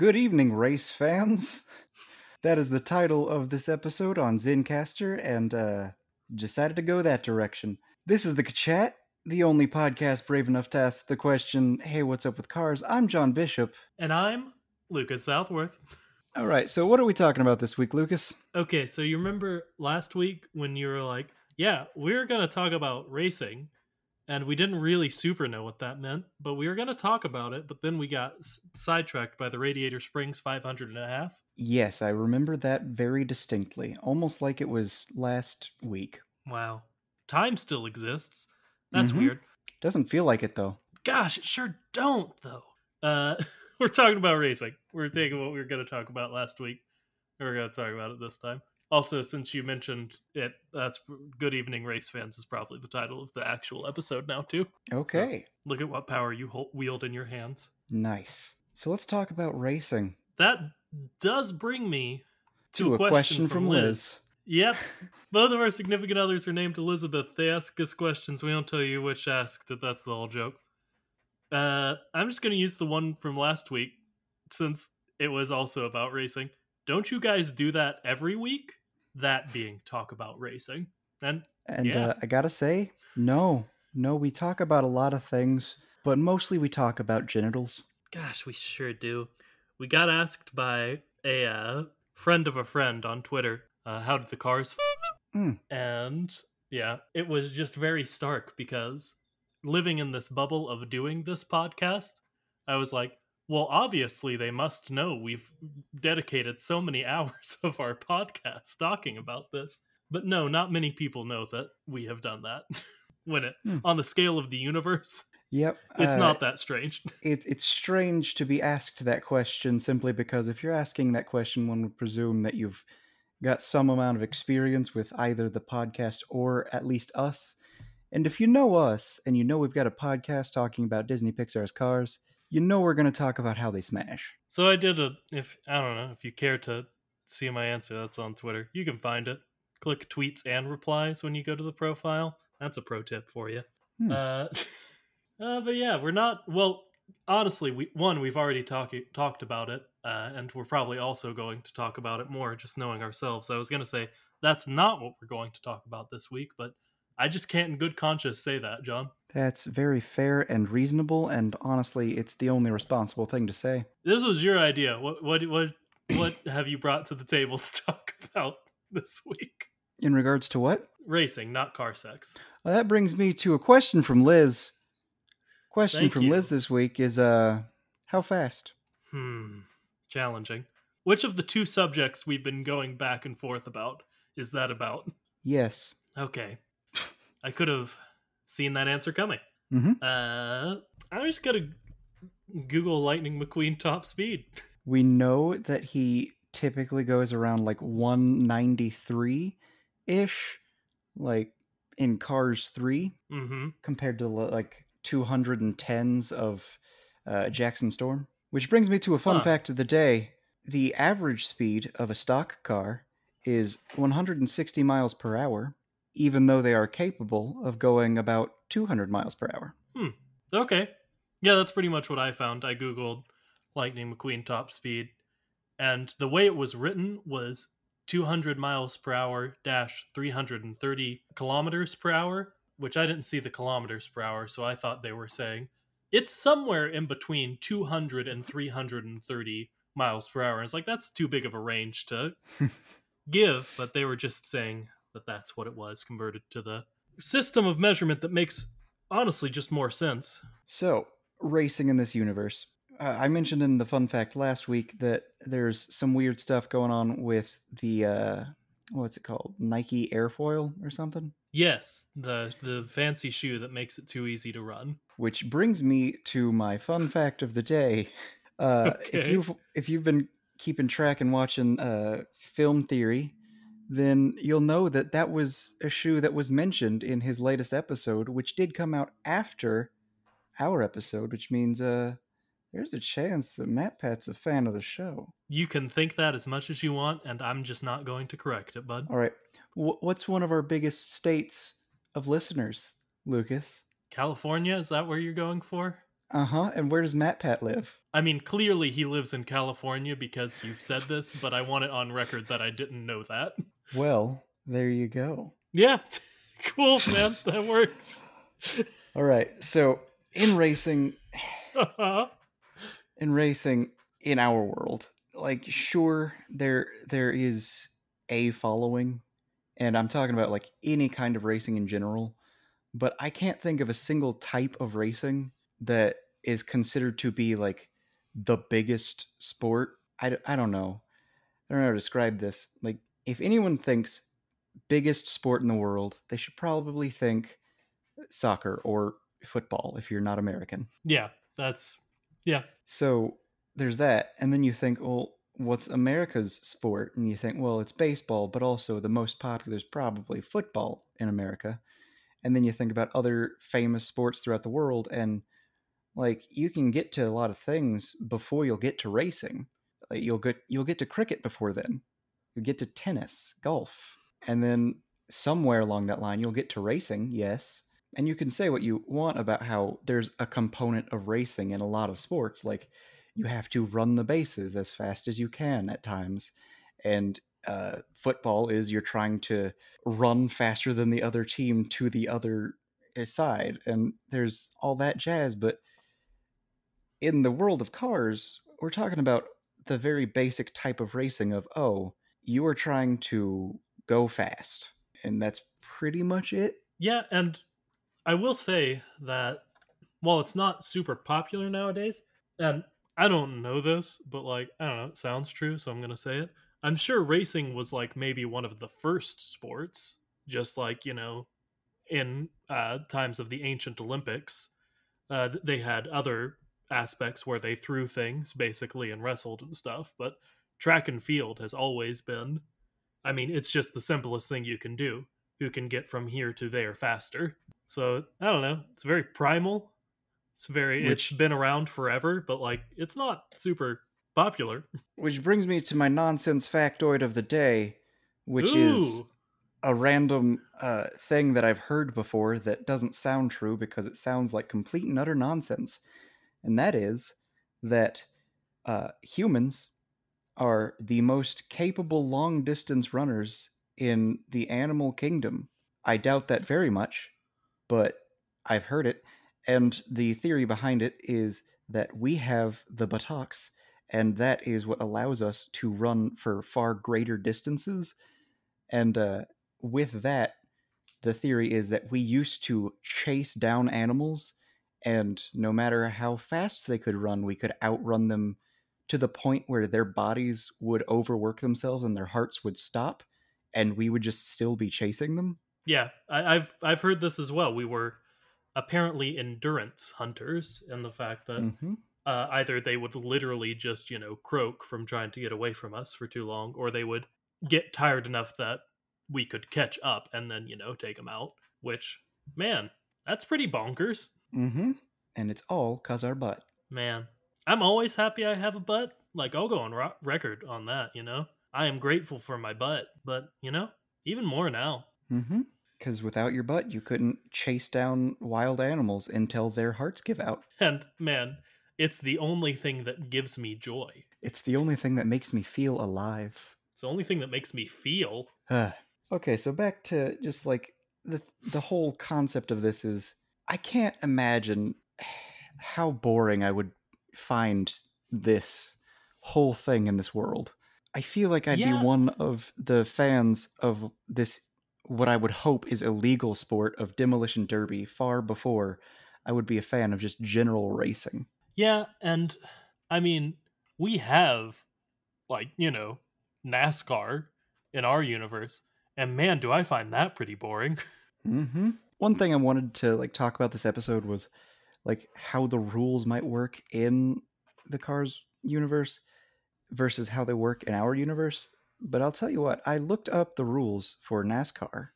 Good evening, race fans. That is the title of this episode on Zencastr, and uh, decided to go that direction. This is the Chat, the only podcast brave enough to ask the question, "Hey, what's up with cars?" I'm John Bishop. And I'm Lucas Southworth. All right, so what are we talking about this week, Lucas? Okay, so you remember last week when you were like, yeah, we're going to talk about racing, and we didn't really super know what that meant, but we were going to talk about it, but then we got s- sidetracked by the Radiator Springs 500 and a half. Yes, I remember that very distinctly, almost like it was last week. Wow. Time still exists. That's Mhm. weird. Doesn't feel like it though. Gosh, it sure don't though. Uh, we're talking about racing. We're taking what we were going to talk about last week. and We're going to talk about it this time. Also, since you mentioned it, that's "Good Evening Race Fans" is probably the title of the actual episode now too. Okay, Look at what power you hold, wield in your hands. nice. So let's talk about racing. That does bring me to, To a, question, from, Liz. Yep. Both of our significant others are named Elizabeth. They ask us questions. We don't tell you which asked it. That's the whole joke. Uh, I'm just going to use the one from last week since it was also about racing. Don't you guys do that every week? That being talk about racing. And And Yeah. uh, I gotta say, no, no, we talk about a lot of things, but mostly we talk about genitals. gosh, we sure do. We got asked by a uh, friend of a friend on Twitter, uh, how did the cars f-? Hmm. And yeah, it was just very stark because living in this bubble of doing this podcast, I was like, well, obviously they must know we've dedicated so many hours of our podcast talking about this. But no, not many people know that we have done that. when it Hmm. on the scale of the universe, Yep, it's uh, not that strange. It, it's strange to be asked that question simply because if you're asking that question, one would presume that you've got some amount of experience with either the podcast or at least us. And if you know us and you know we've got a podcast talking about Disney Pixar's cars, you know we're going to talk about how they smash. So I did a if I don't know if you care to see my answer, that's on Twitter. You can find it. Click tweets and replies when you go to the profile. That's a pro tip for you. Hmm. Uh, uh, but yeah, we're not. Well, honestly, we one we've already talked talked about it, uh, and we're probably also going to talk about it more, just knowing ourselves. I was gonna say that's not what we're going to talk about this week, but I just can't in good conscience say that, John. That's very fair and reasonable, and honestly, it's the only responsible thing to say. This was your idea. What what what what have you brought to the table to talk about this week? In regards to what? Racing, not car sex. Well, that brings me to a question from Liz. Question Thank from you. Liz this week is uh how fast? Hmm. Challenging. Which of the two subjects we've been going back and forth about is that about? Yes. Okay. I could have seen that answer coming. Mhm. Uh, I'm just gonna Google Lightning McQueen top speed. We know that he typically goes around like 193 ish, like in Cars 3, Mm-hmm. compared to like 210s of uh, Jackson Storm. Which brings me to a fun Huh. fact of the day. The average speed of a stock car is 160 miles per hour, even though they are capable of going about 200 miles per hour. Hmm. Okay. Yeah, that's pretty much what I found. I googled Lightning McQueen top speed, and the way it was written was 200 miles per hour dash 330 kilometers per hour, which I didn't see the kilometers per hour, so I thought they were saying it's somewhere in between 200 and 330 miles per hour. It's like that's too big of a range to give, but they were just saying that that's what it was converted to the system of measurement that makes honestly just more sense. So, racing in this universe. Uh, I mentioned in the fun fact last week that there's some weird stuff going on with the uh, what's it called, Nike Airfoil or something. Yes, the the fancy shoe that makes it too easy to run. Which brings me to my fun fact of the day. Uh, If you've if you've been keeping track and watching uh, Film Theory, then you'll know that that was a shoe that was mentioned in his latest episode, which did come out after our episode, which means uh, there's a chance that MatPat's a fan of the show. You can think that as much as you want, and I'm just not going to correct it, bud. All right, Wh- what's one of our biggest states of listeners, Lucas? California, is that where you're going for? Uh huh. And where does Matt Pat live? I mean, clearly he lives in California because you've said this, but I want it on record that I didn't know that. Well, there you go. Yeah, cool, man. That works. All right. So in racing, uh-huh. in racing in our world, like sure there there is a following, and I'm talking about like any kind of racing in general, but I can't think of a single type of racing that is considered to be like the biggest sport. I, d- I don't know. I don't know how to describe this. Like if anyone thinks biggest sport in the world, they should probably think soccer or football if you're not American. yeah, that's yeah. So there's that. And then you think, well, what's America's sport? And you think, well, it's baseball, but also the most popular is probably football in America. And then you think about other famous sports throughout the world, and like you can get to a lot of things before you'll get to racing. Like you'll get you'll get to cricket before then. You'll get to tennis, golf, and then somewhere along that line you'll get to racing, yes. And you can say what you want about how there's a component of racing in a lot of sports, like you have to run the bases as fast as you can at times. And uh, football is you're trying to run faster than the other team to the other uh, side. And there's all that jazz. But in the world of cars, we're talking about the very basic type of racing of, oh, you are trying to go fast. And that's pretty much it. Yeah, and I will say that while it's not super popular nowadays, and I don't know this, but like, I don't know, it sounds true, so I'm to say it. I'm sure racing was like maybe one of the first sports, just like, you know, in uh, times of the ancient Olympics. Uh, they had other aspects where they threw things basically and wrestled and stuff, but track and field has always been. I mean, it's just the simplest thing you can do who can get from here to there faster. So I don't know. It's very primal. It's very. Which- it's been around forever, but like it's not super popular. Which brings me to my nonsense factoid of the day, which is a random uh, thing that I've heard before that doesn't sound true because it sounds like complete and utter nonsense. And that is that uh, humans are the most capable long distance runners in the animal kingdom. I doubt that very much, but I've heard it. And the theory behind it is that we have the buttocks, and that is what allows us to run for far greater distances. And uh, with that, the theory is that we used to chase down animals, and no matter how fast they could run, we could outrun them to the point where their bodies would overwork themselves and their hearts would stop, and we would just still be chasing them. Yeah, I, I've I've heard this as well. We were apparently endurance hunters, and the fact that hmm uh, either they would literally just you know croak from trying to get away from us for too long, or they would get tired enough that we could catch up and then you know take them out. Which man, that's pretty bonkers. hmm And it's all cause our butt. Man, I'm always happy I have a butt. Like I'll go on ro- record on that. You know, I am grateful for my butt, but you know, even more now. hmm Because without your butt, you couldn't chase down wild animals until their hearts give out. And man, it's the only thing that gives me joy. It's the only thing that makes me feel alive. It's the only thing that makes me feel. okay, so back to just like the the whole concept of this is I can't imagine how boring I would find this whole thing in this world. I feel like I'd Yeah. be one of the fans of this what I would hope is illegal sport of demolition derby far before I would be a fan of just general racing. Yeah, and I mean, we have like, you know, NASCAR in our universe. And man, do I find that pretty boring. Mm-hmm. One thing I wanted to like talk about this episode was like how the rules might work in the Cars universe versus how they work in our universe. But I'll tell you what, I looked up the rules for NASCAR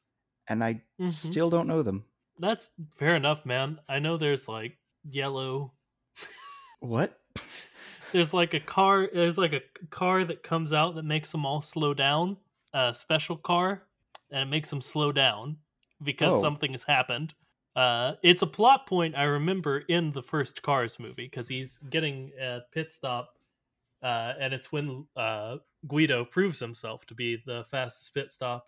and I Mhm. still don't know them. That's fair enough, man. I know there's like yellow What? there's like a car there's like a car that comes out that makes them all slow down a special car and it makes them slow down because Oh. something has happened uh it's a plot point i remember in the first cars movie because he's getting a pit stop uh and it's when uh guido proves himself to be the fastest pit stop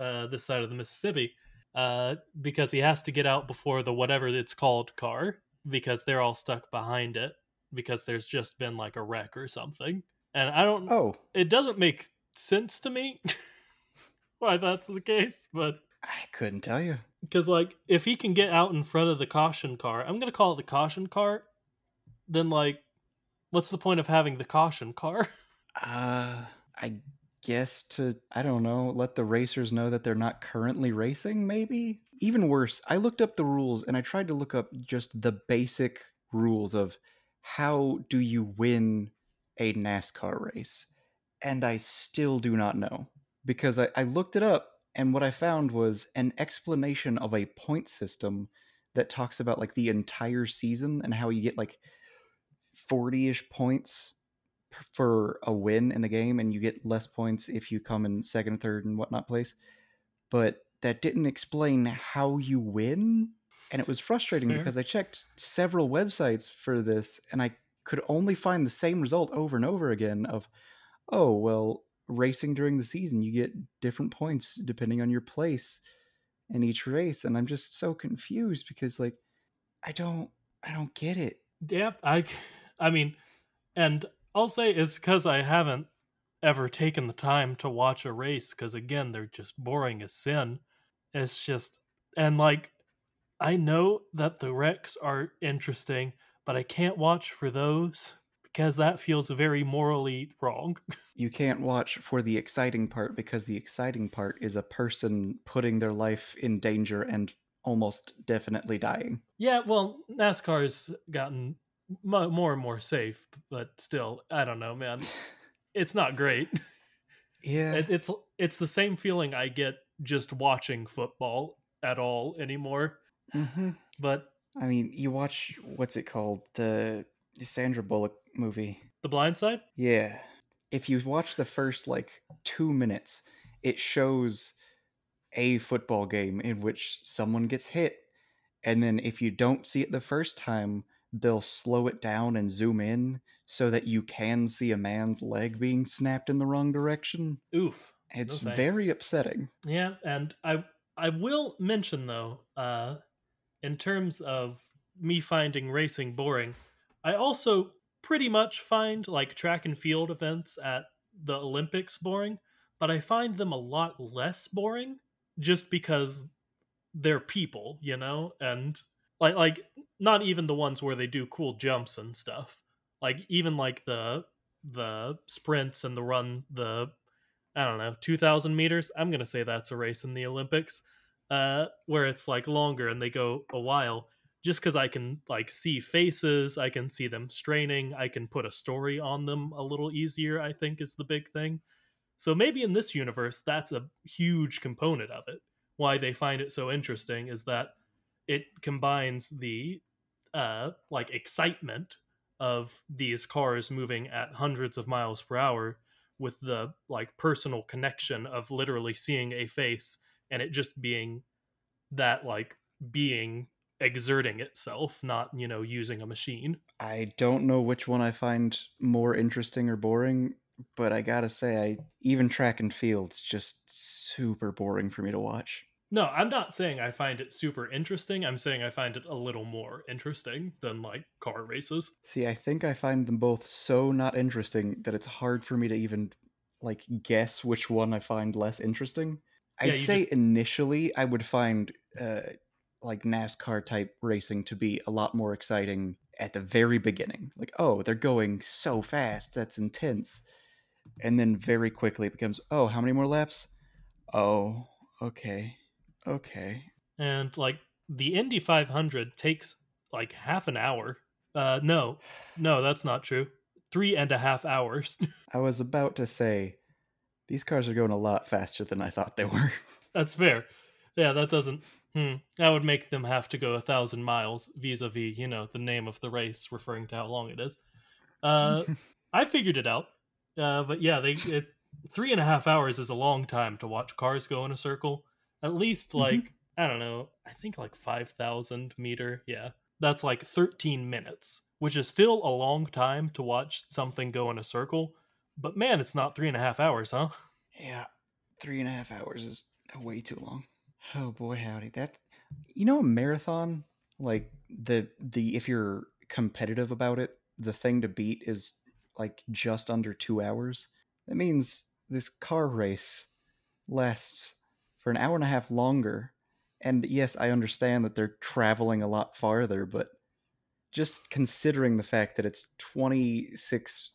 uh this side of the mississippi uh because he has to get out before the whatever it's called car because they're all stuck behind it because there's just been like a wreck or something. And I don't Oh, it doesn't make sense to me why that's the case, but I couldn't tell you. because like if he can get out in front of the caution car, I'm gonna call it the caution car, then like what's the point of having the caution car? Uh, I guess to, I don't know, let the racers know that they're not currently racing, maybe? Even worse, I looked up the rules and I tried to look up just the basic rules of how do you win a NASCAR race. And I still do not know because I, I looked it up and what I found was an explanation of a point system that talks about like the entire season and how you get like 40 ish points for a win in a game and you get less points if you come in second, third, and whatnot place. But that didn't explain how you win. And it was frustrating because I checked several websites for this and I could only find the same result over and over again of, oh, well, racing during the season, you get different points depending on your place in each race. And I'm just so confused because like I don't I don't get it. yeah, I I mean, and I'll say it's because I haven't ever taken the time to watch a race because again they're just boring as sin. It's just and like I know that the wrecks are interesting, but I can't watch for those because that feels very morally wrong. you can't watch for the exciting part because the exciting part is a person putting their life in danger and almost definitely dying. yeah, well, NASCAR's gotten mo- more and more safe, but still, I don't know, man. It's not great. Yeah. It, it's it's the same feeling I get just watching football at all anymore. hmm But I mean, you watch what's it called? The Sandra Bullock movie. The Blind Side, Yeah. If you watch the first like 2 minutes, it shows a football game in which someone gets hit and then if you don't see it the first time, they'll slow it down and zoom in so that you can see a man's leg being snapped in the wrong direction. oof. It's thanks. very upsetting. Yeah, and I I will mention though, uh, in terms of me finding racing boring, I also pretty much find like track and field events at the Olympics boring, but I find them a lot less boring just because they're people, you know, and like like not even the ones where they do cool jumps and stuff. Like even like the the sprints and the run the I don't know, 2000 meters. I'm going to say that's a race in the Olympics uh where it's like longer and they go a while just cuz I can like see faces, I can see them straining, I can put a story on them a little easier, I think is the big thing. So maybe in this universe that's a huge component of it. Why they find it so interesting is that it combines the uh like excitement of these cars moving at hundreds of miles per hour with the like personal connection of literally seeing a face and it just being that like being exerting itself not you know using a machine I don't know which one I find more interesting or boring, but I gotta say, I even track and field's just super boring for me to watch. no i'm not saying i find it super interesting i'm saying i find it a little more interesting than like car races See, I think I find them both so not interesting that it's hard for me to even like guess which one I find less interesting. I'd you say just- initially I would find uh, like NASCAR type racing to be a lot more exciting at the very beginning. Like, oh, they're going so fast, that's intense. And then very quickly it becomes, oh, how many more laps? Oh, okay. Okay. and like the Indy 500 takes like half an hour. Uh, no, no, that's not true. Three and a half hours. I was about to say these cars are going a lot faster than I thought they were. that's fair. Yeah, that doesn't. Hmm, that would make them have to go a thousand miles vis-a-vis, you know, the name of the race, referring to how long it is. Uh, I figured it out. Uh, but yeah, they it, three and a half hours is a long time to watch cars go in a circle. At least Mhm. like I don't know, I think like five thousand meter. Yeah, that's like thirteen minutes, which is still a long time to watch something go in a circle. But man, it's not three and a half hours, huh? Yeah, three and a half hours is way too long. Oh boy, howdy! That you know, a marathon like the the if you're competitive about it, the thing to beat is like just under two hours. That means this car race lasts for an hour and a half longer. And yes, I understand that they're traveling a lot farther, but just considering the fact that it's 26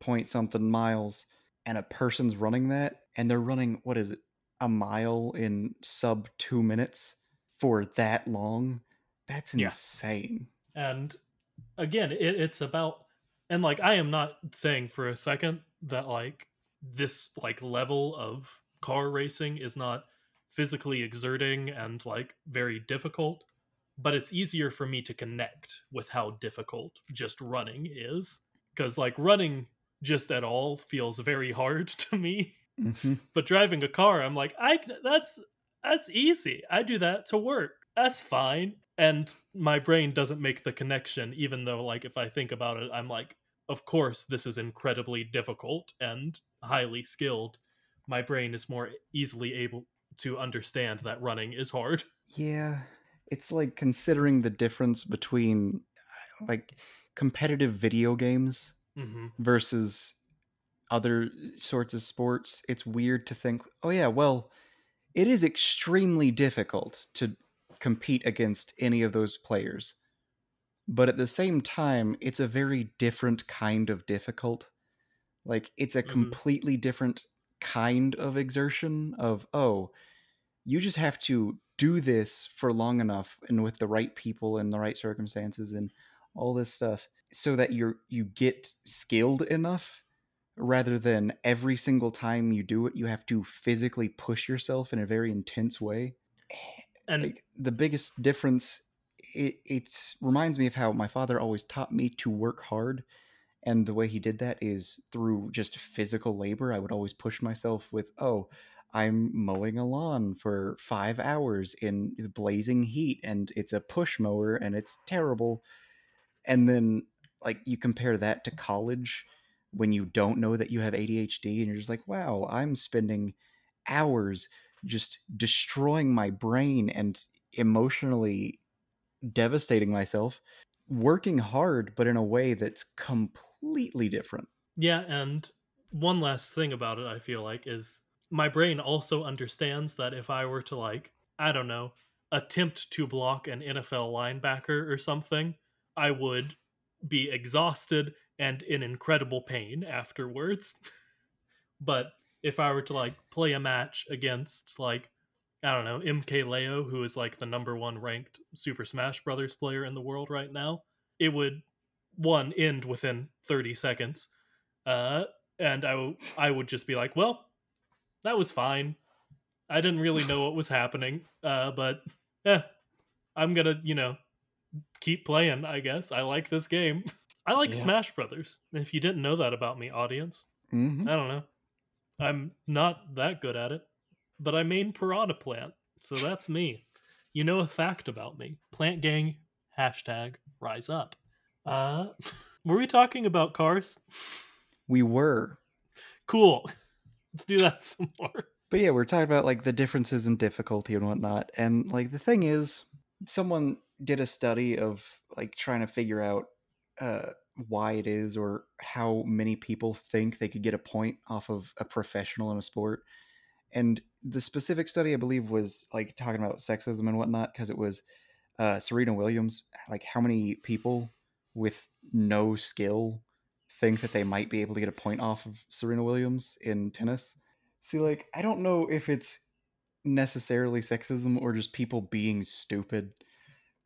point something miles and a person's running that and they're running what is it a mile in sub two minutes for that long? That's Yeah. insane. And again it, it's about and like i am not saying for a second that like this like level of car racing is not physically exerting and like very difficult but it's easier for me to connect with how difficult just running is because like running just at all feels very hard to me hmm but driving a car i'm like i that's that's easy. I do that to work. That's fine. And my brain doesn't make the connection even though like if i think about it i'm like of course this is incredibly difficult and highly skilled. My brain is more easily able to understand that running is hard. Yeah. It's like considering the difference between like competitive video games hmm versus other sorts of sports, it's weird to think, oh, yeah, well, it is extremely difficult to compete against any of those players. But at the same time, it's a very different kind of difficult. Like, it's a Mhm. completely different kind of exertion of, oh, you just have to do this for long enough and with the right people and the right circumstances and all this stuff so that you're you get skilled enough rather than every single time you do it you have to physically push yourself in a very intense way. And like the biggest difference it it's reminds me of how my father always taught me to work hard. And the way he did that is through just physical labor. I would always push myself with oh i'm mowing a lawn for five hours in the blazing heat and it's a push mower and it's terrible. And then like you compare that to college when you don't know that you have adhd and you're just like wow i'm spending hours just destroying my brain and emotionally devastating myself working hard but in a way that's completely different. Yeah, and one last thing about it, I feel like, is my brain also understands that if I were to, like, I don't know, attempt to block an NFL linebacker or something, I would be exhausted and in incredible pain afterwards. but if I were to, like, play a match against, like, I don't know, MK Leo, who is like the number one ranked Super Smash Brothers player in the world right now, it would one end within 30 seconds. Uh and I, w- I would just be like well that was fine. I didn't really know what was happening uh but yeah i'm gonna you know keep playing i guess. I like this game i like Yeah. smash brothers if you didn't know that about me audience. Hmm i don't know. I'm not that good at it but i main piranha plant so that's me. You know a fact about me. Plant gang hashtag rise up. Uh were we talking about cars? We were. Cool. Let's do that some more. But yeah we're talking about like the differences in difficulty and whatnot and like the thing is someone did a study of like trying to figure out uh why it is or how many people think they could get a point off of a professional in a sport And the specific study, I believe, was like talking about sexism and whatnot because it was uh, Serena Williams. Like, how many people with no skill think that they might be able to get a point off of Serena Williams in tennis? See, like, I don't know if it's necessarily sexism or just people being stupid.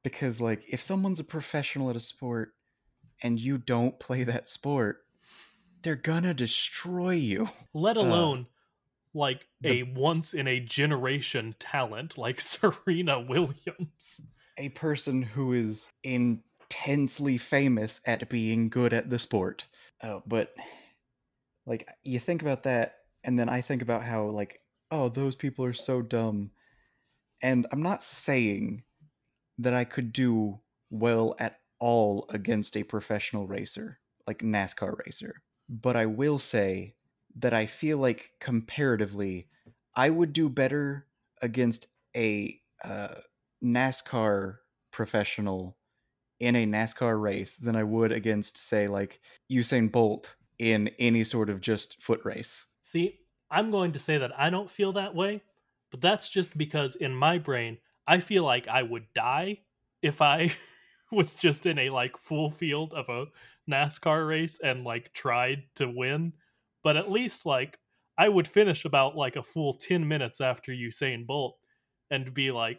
Because, like, if someone's a professional at a sport and you don't play that sport, they're gonna destroy you. Let alone uh, like the, a once in a generation talent like Serena Williams. A person who is intensely famous at being good at the sport. Oh, but like you think about that and then I think about how like oh those people are so dumb. And I'm not saying that I could do well at all against a professional racer, like NASCAR racer. But I will say that I feel like comparatively, I would do better against a uh, NASCAR professional in a NASCAR race than I would against, say, like Usain Bolt in any sort of just foot race. See, I'm going to say that I don't feel that way, but that's just because in my brain, I feel like I would die if I was just in a like full field of a NASCAR race and like tried to win but at least like I would finish about like a full 10 minutes after Usain Bolt and be like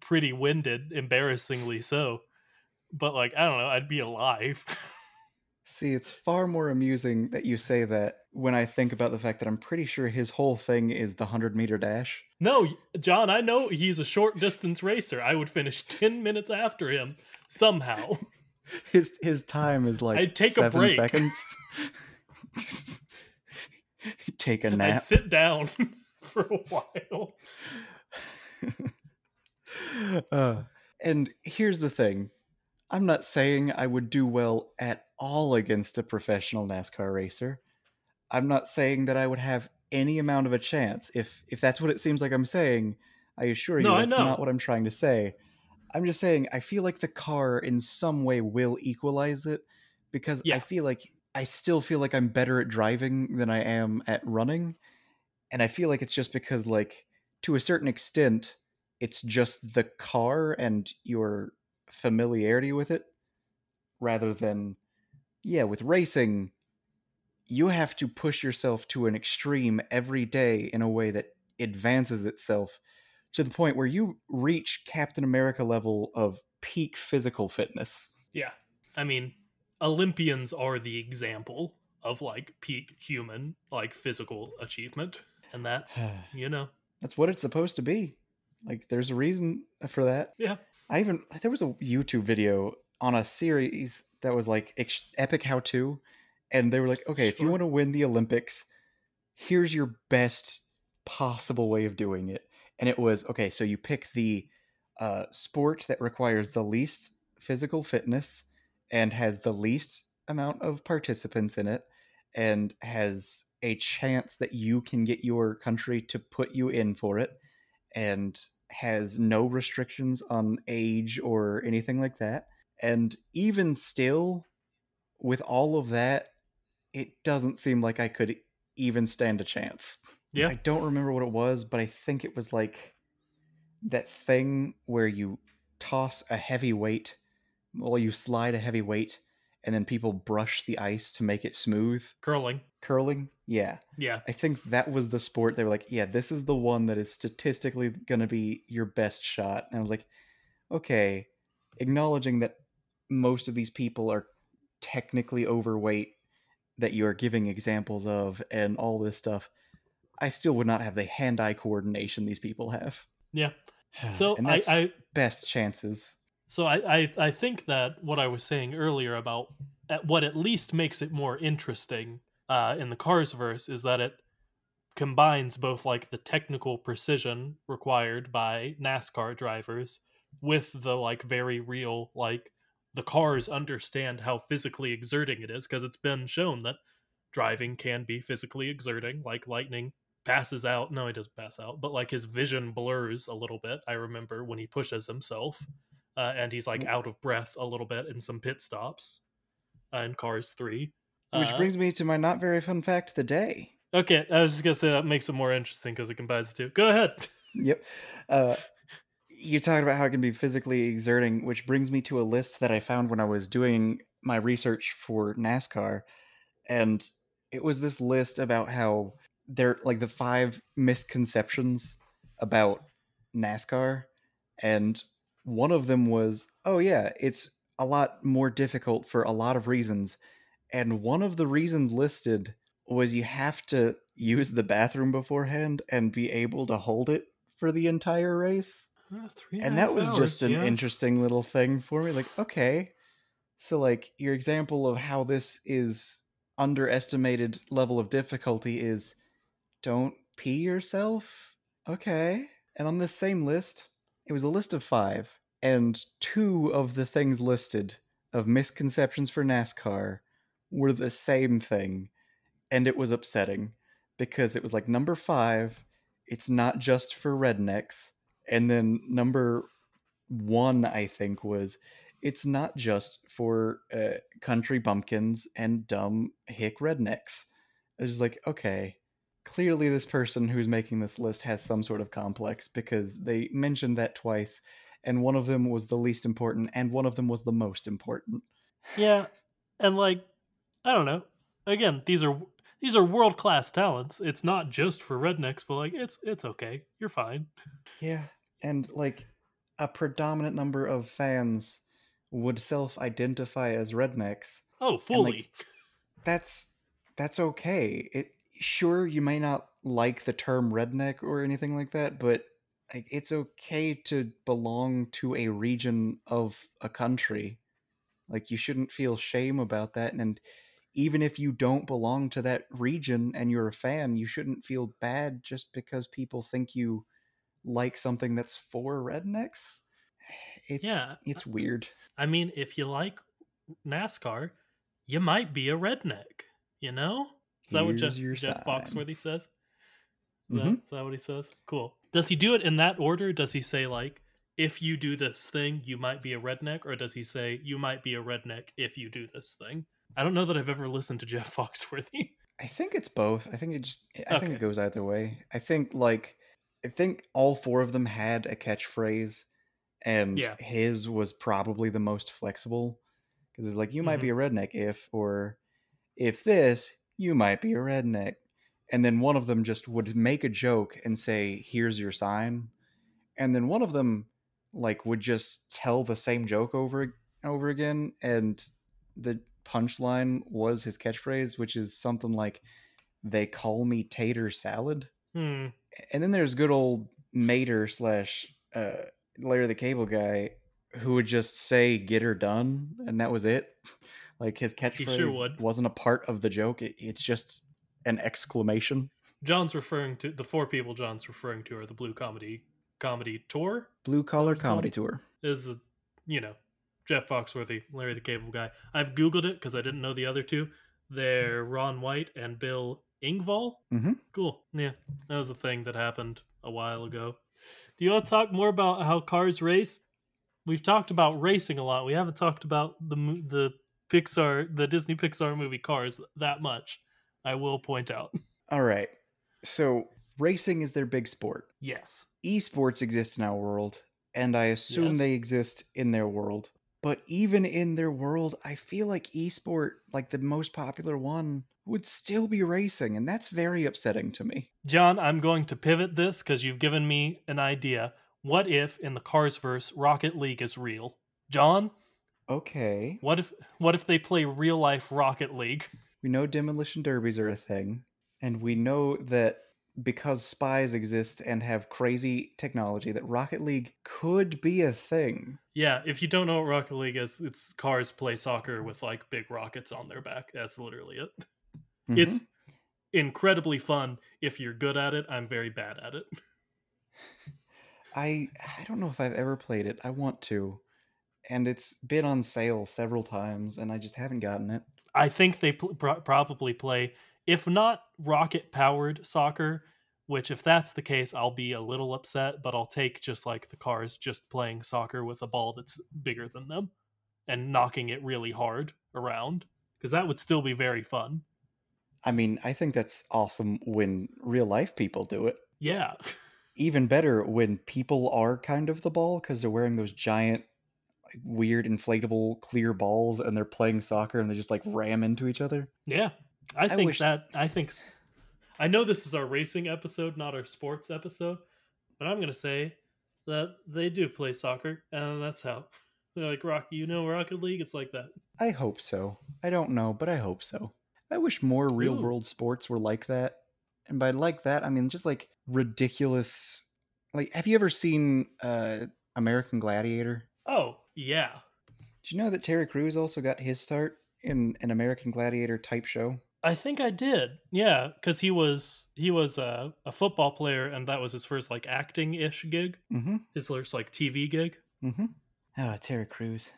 pretty winded, embarrassingly so. But like, I don't know, I'd be alive. See, it's far more amusing that you say that when I think about the fact that I'm pretty sure his whole thing is the 100 meter dash. No, John, I know he's a short distance racer. I would finish 10 minutes after him somehow. His his time is like I'd take seven a break. seconds. take a nap. I'd sit down for a while. uh, and here's the thing I'm not saying I would do well at all against a professional NASCAR racer. I'm not saying that I would have any amount of a chance. If if that's what it seems like I'm saying, I assure you no, that's not what I'm trying to say. I'm just saying I feel like the car in some way will equalize it because yeah. I feel like I still feel like I'm better at driving than I am at running. And I feel like it's just because, like, to a certain extent, it's just the car and your familiarity with it rather than, yeah, with racing, you have to push yourself to an extreme every day in a way that advances itself to the point where you reach Captain America level of peak physical fitness. Yeah. I mean, Olympians are the example of like peak human like physical achievement and that's you know that's what it's supposed to be like there's a reason for that yeah i even there was a youtube video on a series that was like epic how to and they were like okay sure. if you want to win the olympics here's your best possible way of doing it and it was okay so you pick the uh, sport that requires the least physical fitness and has the least amount of participants in it and has a chance that you can get your country to put you in for it and has no restrictions on age or anything like that. And even still, with all of that, it doesn't seem like I could even stand a chance. Yeah. I don't remember what it was, but I think it was like that thing where you toss a heavy weight well, you slide a heavy weight and then people brush the ice to make it smooth. Curling. Curling? Yeah. Yeah. I think that was the sport they were like, yeah, this is the one that is statistically going to be your best shot. And I was like, okay, acknowledging that most of these people are technically overweight that you are giving examples of and all this stuff, I still would not have the hand eye coordination these people have. Yeah. So I, I best chances. So I, I, I think that what I was saying earlier about what at least makes it more interesting uh, in the Cars verse is that it combines both like the technical precision required by NASCAR drivers with the like very real like the cars understand how physically exerting it is because it's been shown that driving can be physically exerting like lightning passes out no he doesn't pass out but like his vision blurs a little bit i remember when he pushes himself uh, and he's like out of breath a little bit in some pit stops uh, in Cars 3. Which uh, brings me to my not very fun fact of the day. Okay, I was just gonna say that makes it more interesting because it combines the two. Go ahead. Yep. You talked about how it can be physically exerting, which brings me to a list that I found when I was doing my research for NASCAR, and it was this list about how they're like the five misconceptions about NASCAR, and one of them was, oh yeah, it's a lot more difficult for a lot of reasons, and one of the reasons listed was you have to use the bathroom beforehand and be able to hold it for the entire race. And a that was hours, just an yeah. interesting little thing for me. Like, okay. So like your example of how this is underestimated level of difficulty is don't pee yourself. Okay. And on this same list, it was a list of 5 and two of the things listed of misconceptions for NASCAR were the same thing and it was upsetting because it was like number 5 it's not just for rednecks and then number 1 I think was it's not just for uh, country bumpkins and dumb hick rednecks. I was just like, okay, clearly this person who's making this list has some sort of complex because they mentioned that twice, and one of them was the least important, and one of them was the most important. Yeah, and like I don't know. Again, these are these are world class talents. It's not just for rednecks, but like it's it's okay. You're fine. Yeah, and like a predominant number of fans would self-identify as rednecks. Oh, fully. That's that's okay. It sure you may not like the term redneck or anything like that, but like it's okay to belong to a region of a country. Like you shouldn't feel shame about that and even if you don't belong to that region and you're a fan, you shouldn't feel bad just because people think you like something that's for rednecks. It's Yeah. it's weird. I mean, if you like NASCAR, you might be a redneck. You know? Is that what Jeff, Jeff. Foxworthy says? Is, that, Mhm. is that what he says? Cool. Does he do it in that order? Does he say like, if you do this thing, you might be a redneck, or does he say you might be a redneck if you do this thing? I don't know that I've ever listened to Jeff Foxworthy. I think it's both. I think it just I think it goes either way. I think like I think all four of them had a catchphrase and Yeah. his was probably the most flexible because it's like you might be a redneck if or if this you might be a redneck and then one of them just would make a joke and say here's your sign and then one of them like would just tell the same joke over and over again and the punchline was his catchphrase which is something like they call me tater salad Hmm. And then there's good old mater slash uh larry the cable guy who would just say get her done and that was it like his catchphrase sure wasn't a part of the joke it, it's just an exclamation John's referring to the four people John's referring to are the Blue Comedy Comedy Tour. blue collar comedy tour Is a, you know Jeff Foxworthy, Larry the Cable Guy. I've googled it because I didn't know the other two. They're Ron White and Bill Engvall. mm-hmm. Cool. Yeah, that was a thing that happened a while ago. Do you want to talk more about how cars race? We've talked about racing a lot. We haven't talked about the the Pixar, the Disney Pixar movie Cars that much. I will point out. all right so racing is their big sport Yes. esports exist in our world and i assume Yes. they exist in their world but even in their world i feel like esport like the most popular one would still be racing and that's very upsetting to me John, I'm going to pivot this because you've given me an idea. What if in the Cars verse Rocket League is real? John, okay what if what if they play real life Rocket League? we know demolition derbies are a thing and we know that because spies exist and have crazy technology that rocket league could be a thing Yeah, if you don't know what Rocket League is, it's cars play soccer with like big rockets on their back. That's literally it. Mhm. It's incredibly fun if you're good at it. I'm very bad at it. I I don't know if I've ever played it. I want to. And it's been on sale several times and I just haven't gotten it. I think they pl- pro- probably play, if not rocket powered soccer, which if that's the case, I'll be a little upset, but I'll take just like the cars just playing soccer with a ball that's bigger than them and knocking it really hard around because that would still be very fun. I mean, I think that's awesome when real life people do it. Yeah. Even better when people are kind of the ball because they're wearing those giant, like, weird inflatable clear balls and they're playing soccer and they just like ram into each other. Yeah. I I think wish- that I think I know this is our racing episode, not our sports episode, but I'm gonna say that they do play soccer, and that's how they're like Rocky. You know, Rocket League. It's like that. I hope so. I don't know, but I hope so. I wish more real Ooh. world sports were like that. And by like that, I mean just like ridiculous. Like, have you ever seen uh, American Gladiator? Oh yeah, Did you know that Terry Crews also got his start in an American Gladiator type show? I think I did. Yeah, because he was he was a, a football player, and that was his first like acting ish gig, Mm-hmm. his first like TV gig. Mm-hmm. Ah, Terry Crews.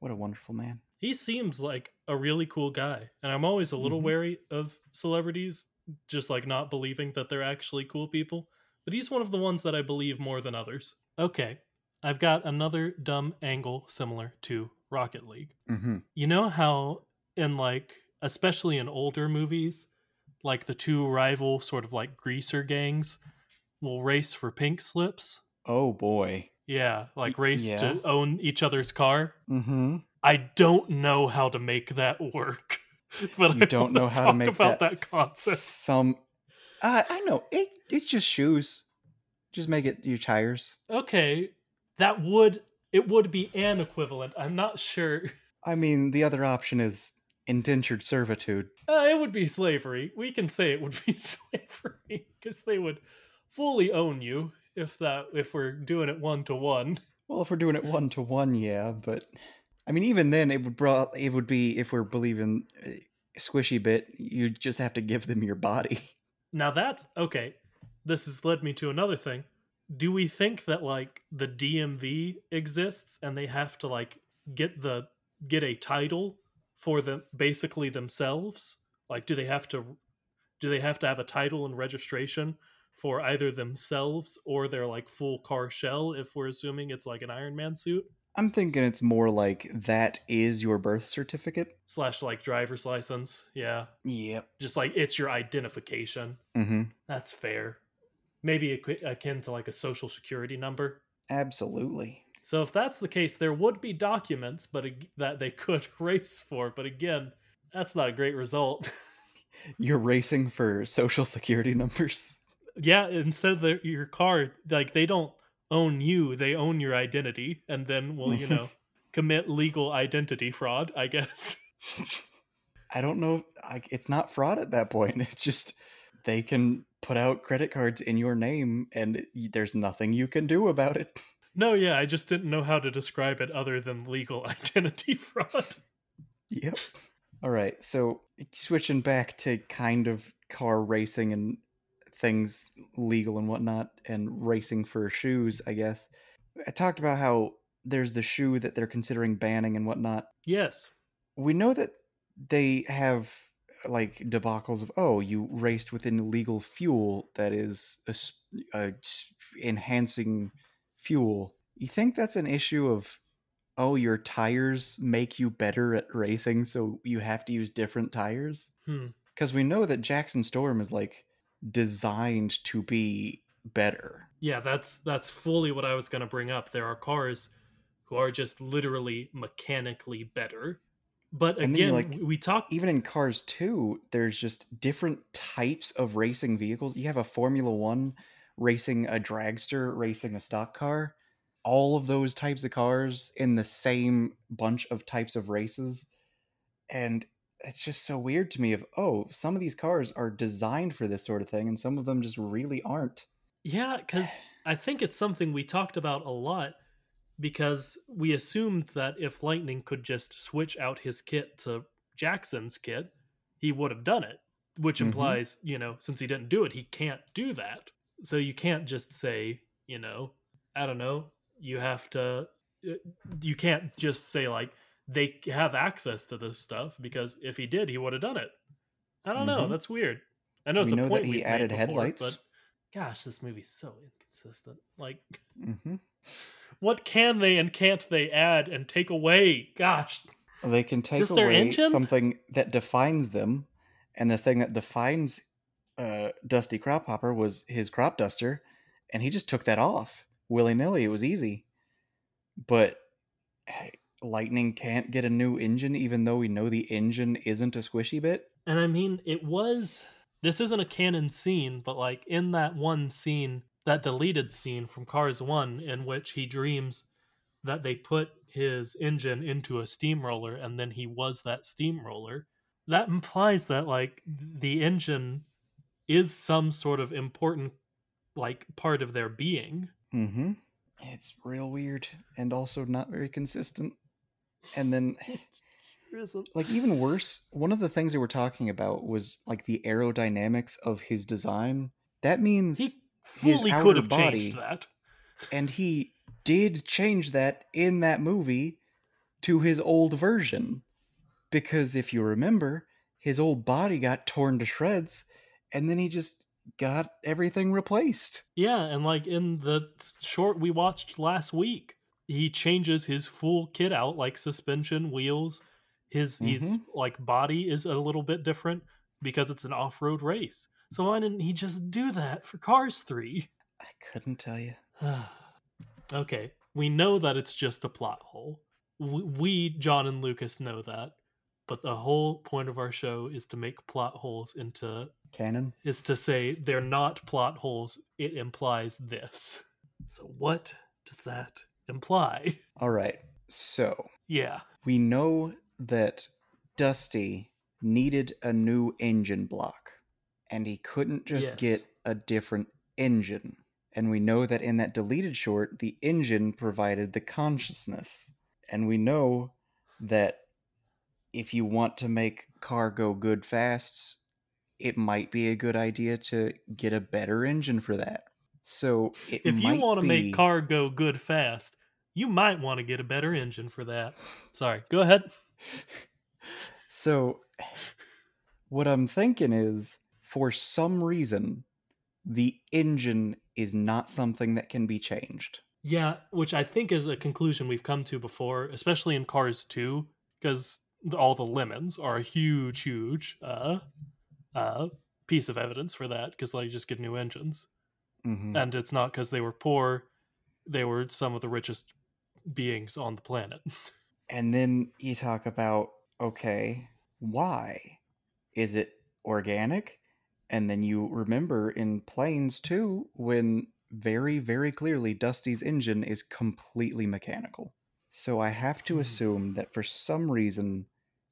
What a wonderful man. He seems like a really cool guy, and I'm always a little Mhm. wary of celebrities, just like not believing that they're actually cool people. But he's one of the ones that I believe more than others. Okay, I've got another dumb angle similar to Rocket League. Mm-hmm. You know how in like especially in older movies, like the two rival sort of like greaser gangs will race for pink slips? Oh boy. Yeah, like race yeah. to own each other's car. Mm-hmm. I don't know how to make that work. But You I don't know how to make about that that, concept. Some. Uh, I know. It, it's just shoes. Just make it your tires. Okay, that would it would be an equivalent. I'm not sure. I mean, the other option is indentured servitude. Uh, it would be slavery. We can say it would be slavery because they would fully own you if that if we're doing it one to one. Well, if we're doing it one to one, yeah, but I mean, even then, it would bro- it would be if we're believing uh, squishy bit, you just have to give them your body. Now that's okay. This has led me to another thing. Do we think that like the DMV exists and they have to like get the get a title for them basically themselves? Like do they have to do they have to have a title and registration for either themselves or their like full car shell if we're assuming it's like an Iron Man suit I'm thinking it's more like that is your birth certificate. slash like driver's license? Yeah. Yep. Just like it's your identification. Mm-hmm. That's fair. Maybe akin to like a social security number. Absolutely. So if that's the case, there would be documents, but that they could race for. But again, that's not a great result. You're racing for social security numbers. yeah, instead of their, your car, like they don't own you; they own your identity, and then will you know commit legal identity fraud? I guess. I don't know. I, it's not fraud at that point. It's just they can put out credit cards in your name, and there's nothing you can do about it. no, yeah, I just didn't know how to describe it other than legal identity fraud. Yep. All right. So switching back to kind of car racing and things legal and whatnot, and racing for shoes, I guess. I talked about how there's the shoe that they're considering banning and whatnot. Yes. We know that they have like debacles of oh you raced with an illegal fuel that is a a enhancing fuel you think that's an issue of oh your tires make you better at racing so you have to use different tires Hmm. because we know that jackson storm is like designed to be better Yeah, that's that's fully what I was going to bring up. There are cars who are just literally mechanically better. But then again, like, we- we talk even in cars too there's just different types of racing vehicles you have a formula one racing a dragster racing a stock car all of those types of cars in the same bunch of types of races and it's just so weird to me of oh some of these cars are designed for this sort of thing and some of them just really aren't Yeah, cuz I think it's something we talked about a lot because we assumed that if Lightning could just switch out his kit to Jackson's kit, he would have done it, which Mhm. implies, you know, since he didn't do it, he can't do that. So you can't just say, you know, I don't know, you have to uh, you can't just say like they have access to this stuff because if he did, he would have done it. I don't know. Mhm. That's weird. I know it's We a know point that he added before, headlights. but gosh, this movie's so inconsistent. Like, hmm what can they and can't they add and take away? Gosh, they can take Just away something that defines them And the thing that defines uh, Dusty Crophopper was his crop duster, and he just took that off willy nilly. It was easy. But hey, Lightning can't get a new engine, even though we know the engine isn't a squishy bit. And I mean, it was. This isn't a canon scene, but like in that one scene, that deleted scene from Cars 1, in which he dreams that they put his engine into a steamroller and then he was that steamroller, that implies that like the engine is some sort of important like part of their being. Mm-hmm. It's real weird and also not very consistent. And then like even worse, one of the things they were talking about was like the aerodynamics of his design. That means he fully could have body, changed that. And he did change that in that movie to his old version. Because if you remember, his old body got torn to shreds and then he just got everything replaced. Yeah, and like in the short we watched last week, he changes his full kit out like suspension, wheels, his mm-hmm. he's like body is a little bit different because it's an off-road race. So why didn't he just do that for Cars 3? I couldn't tell you. okay, we know that it's just a plot hole. We, John and Lucas, know that. But the whole point of our show is to make plot holes into canon. Is to say they're not plot holes. It implies this. So what does that imply? All right. So yeah, we know that Dusty needed a new engine block, and he couldn't just yes. get a different engine. And we know that in that deleted short, the engine provided the consciousness. And we know that if you want to make car go good fast, it might be a good idea to get a better engine for that. So if you want to be... make car go good fast, you might want to get a better engine for that. Sorry, go ahead. So what I'm thinking is for some reason the engine is not something that can be changed. Yeah, which I think is a conclusion we've come to before, especially in Cars 2, because all the lemons are a huge, huge uh, uh, piece of evidence for that, because like just get new engines. Mm-hmm. And it's not because they were poor, they were some of the richest beings on the planet. and then you talk about okay, why? Is it organic? And then you remember in Planes too, when very, very clearly Dusty's engine is completely mechanical. So I have to hmm. assume that for some reason,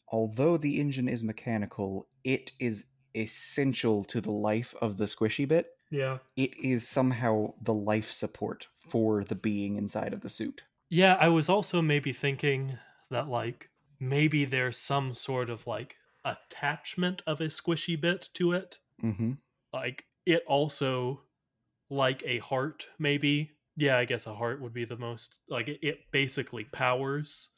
although the engine is mechanical, it is essential to the life of the squishy bit. Yeah. It is somehow the life support for the being inside of the suit. Yeah, I was also maybe thinking that like maybe there's some sort of like attachment of a squishy bit to it. Mm-hmm. Like it also like a heart, maybe. Yeah, I guess a heart would be the most like it, it basically powers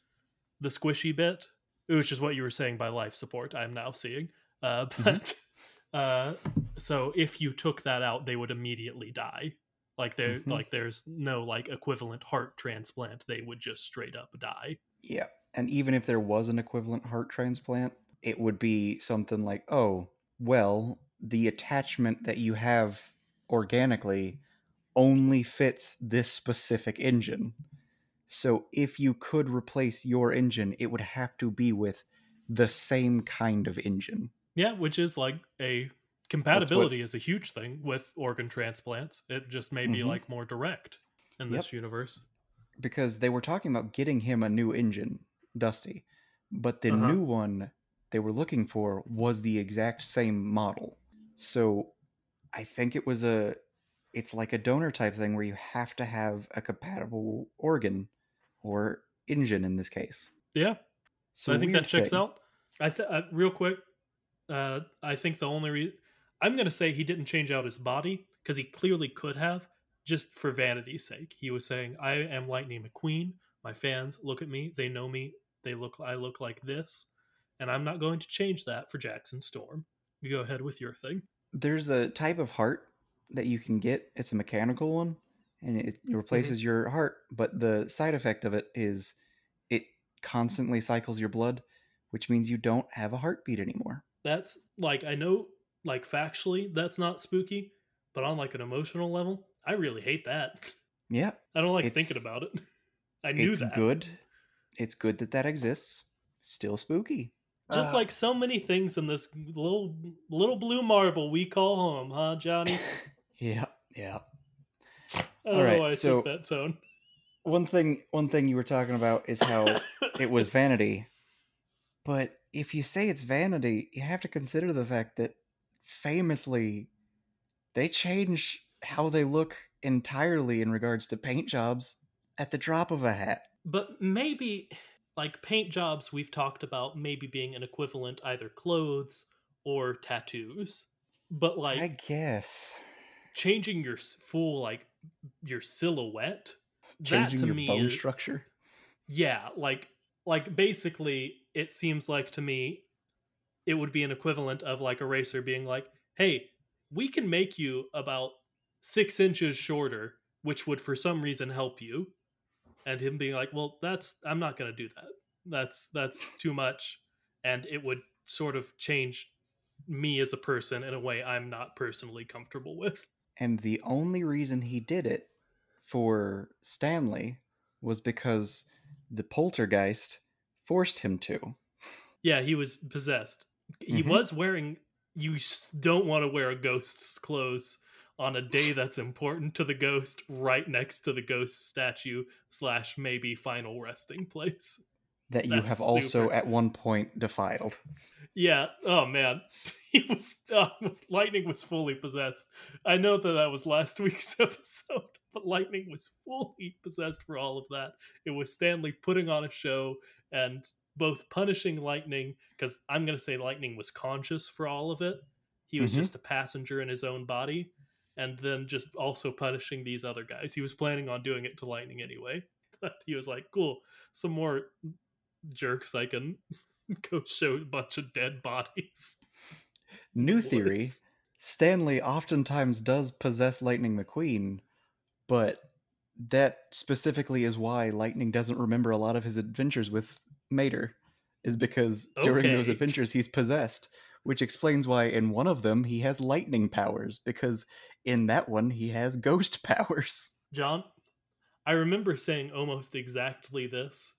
the squishy bit, which is what you were saying by life support. I'm now seeing, uh, mm-hmm. but mm-hmm. Uh, so if you took that out, they would immediately die. Like there, mm-hmm. like there's no like equivalent heart transplant. They would just straight up die. Yeah, and even if there was an equivalent heart transplant, it would be something like, oh, well, the attachment that you have organically only fits this specific engine. So if you could replace your engine, it would have to be with the same kind of engine. Yeah, which is like a compatibility what, is a huge thing with organ transplants. It just may be mm-hmm. like more direct in this yep. universe. Because they were talking about getting him a new engine, Dusty, but the uh-huh. new one they were looking for was the exact same model. So I think it was a it's like a donor type thing where you have to have a compatible organ or engine in this case. Yeah. So I think that checks thing. out. I th- uh, real quick, uh, I think the only reason I'm going to say he didn't change out his body because he clearly could have, just for vanity's sake. He was saying, "I am Lightning McQueen. My fans look at me. They know me. They look. I look like this, and I'm not going to change that for Jackson Storm." You go ahead with your thing. There's a type of heart that you can get. It's a mechanical one, and it replaces mm-hmm. your heart. But the side effect of it is it constantly cycles your blood, which means you don't have a heartbeat anymore. That's like I know like factually that's not spooky, but on like an emotional level, I really hate that. Yeah, I don't like It's- thinking about it. I knew it's that. good. It's good that that exists. Still spooky. Just Uh, like so many things in this little little blue marble we call home, huh, Johnny? yeah, yeah. I don't All right, know why I so- took that tone. One thing, one thing you were talking about is how it was vanity. But if you say it's vanity, you have to consider the fact that famously they change how they look entirely in regards to paint jobs at the drop of a hat. But maybe like paint jobs we've talked about maybe being an equivalent either clothes or tattoos. But like I guess changing your full like your silhouette changing that to your me bone is, structure. yeah like like basically it seems like to me it would be an equivalent of like a racer being like hey we can make you about six inches shorter which would for some reason help you. And him being like well that's i'm not going to do that. That's that's too much. And it would sort of change me as a person in a way i'm not personally comfortable with. And the only reason he did it for Stanley was because the poltergeist forced him to. Yeah, he was possessed. He Mhm. was wearing. You don't want to wear a ghost's clothes on a day that's important to the ghost, right next to the ghost statue slash maybe final resting place. That you That's have also super. at one point defiled. Yeah. Oh man, he was. Uh, was lightning was fully possessed. I know that that was last week's episode, but lightning was fully possessed for all of that. It was Stanley putting on a show and both punishing lightning because I'm going to say lightning was conscious for all of it. He was Mhm. just a passenger in his own body, and then just also punishing these other guys. He was planning on doing it to lightning anyway. But he was like, "Cool, some more jerks I can go show a bunch of dead bodies. New theory Stanley oftentimes does possess Lightning McQueen, but that specifically is why Lightning doesn't remember a lot of his adventures with Mater, is because during those adventures he's possessed, which explains why in one of them he has lightning powers, because in that one he has ghost powers. John, I remember saying almost exactly this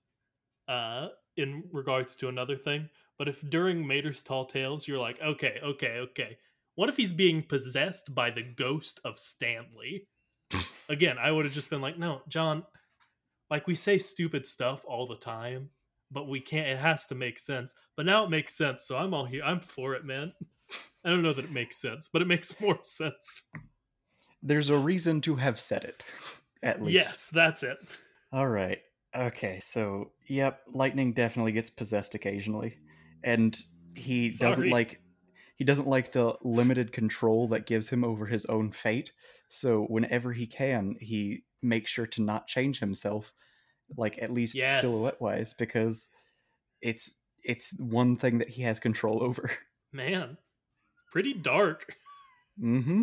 uh, in regards to another thing. But if during Mater's Tall Tales you're like, okay, okay, okay, what if he's being possessed by the ghost of Stanley? Again, I would have just been like, no, John, like we say stupid stuff all the time, but we can't, it has to make sense. But now it makes sense, so I'm all here. I'm for it, man. I don't know that it makes sense, but it makes more sense. There's a reason to have said it, at least. Yes, that's it. All right. Okay, so yep, Lightning definitely gets possessed occasionally, and he doesn't like he doesn't like the limited control that gives him over his own fate. So whenever he can, he makes sure to not change himself, like at least Yes. silhouette wise, because it's it's one thing that he has control over. Man, pretty dark. Mm-hmm.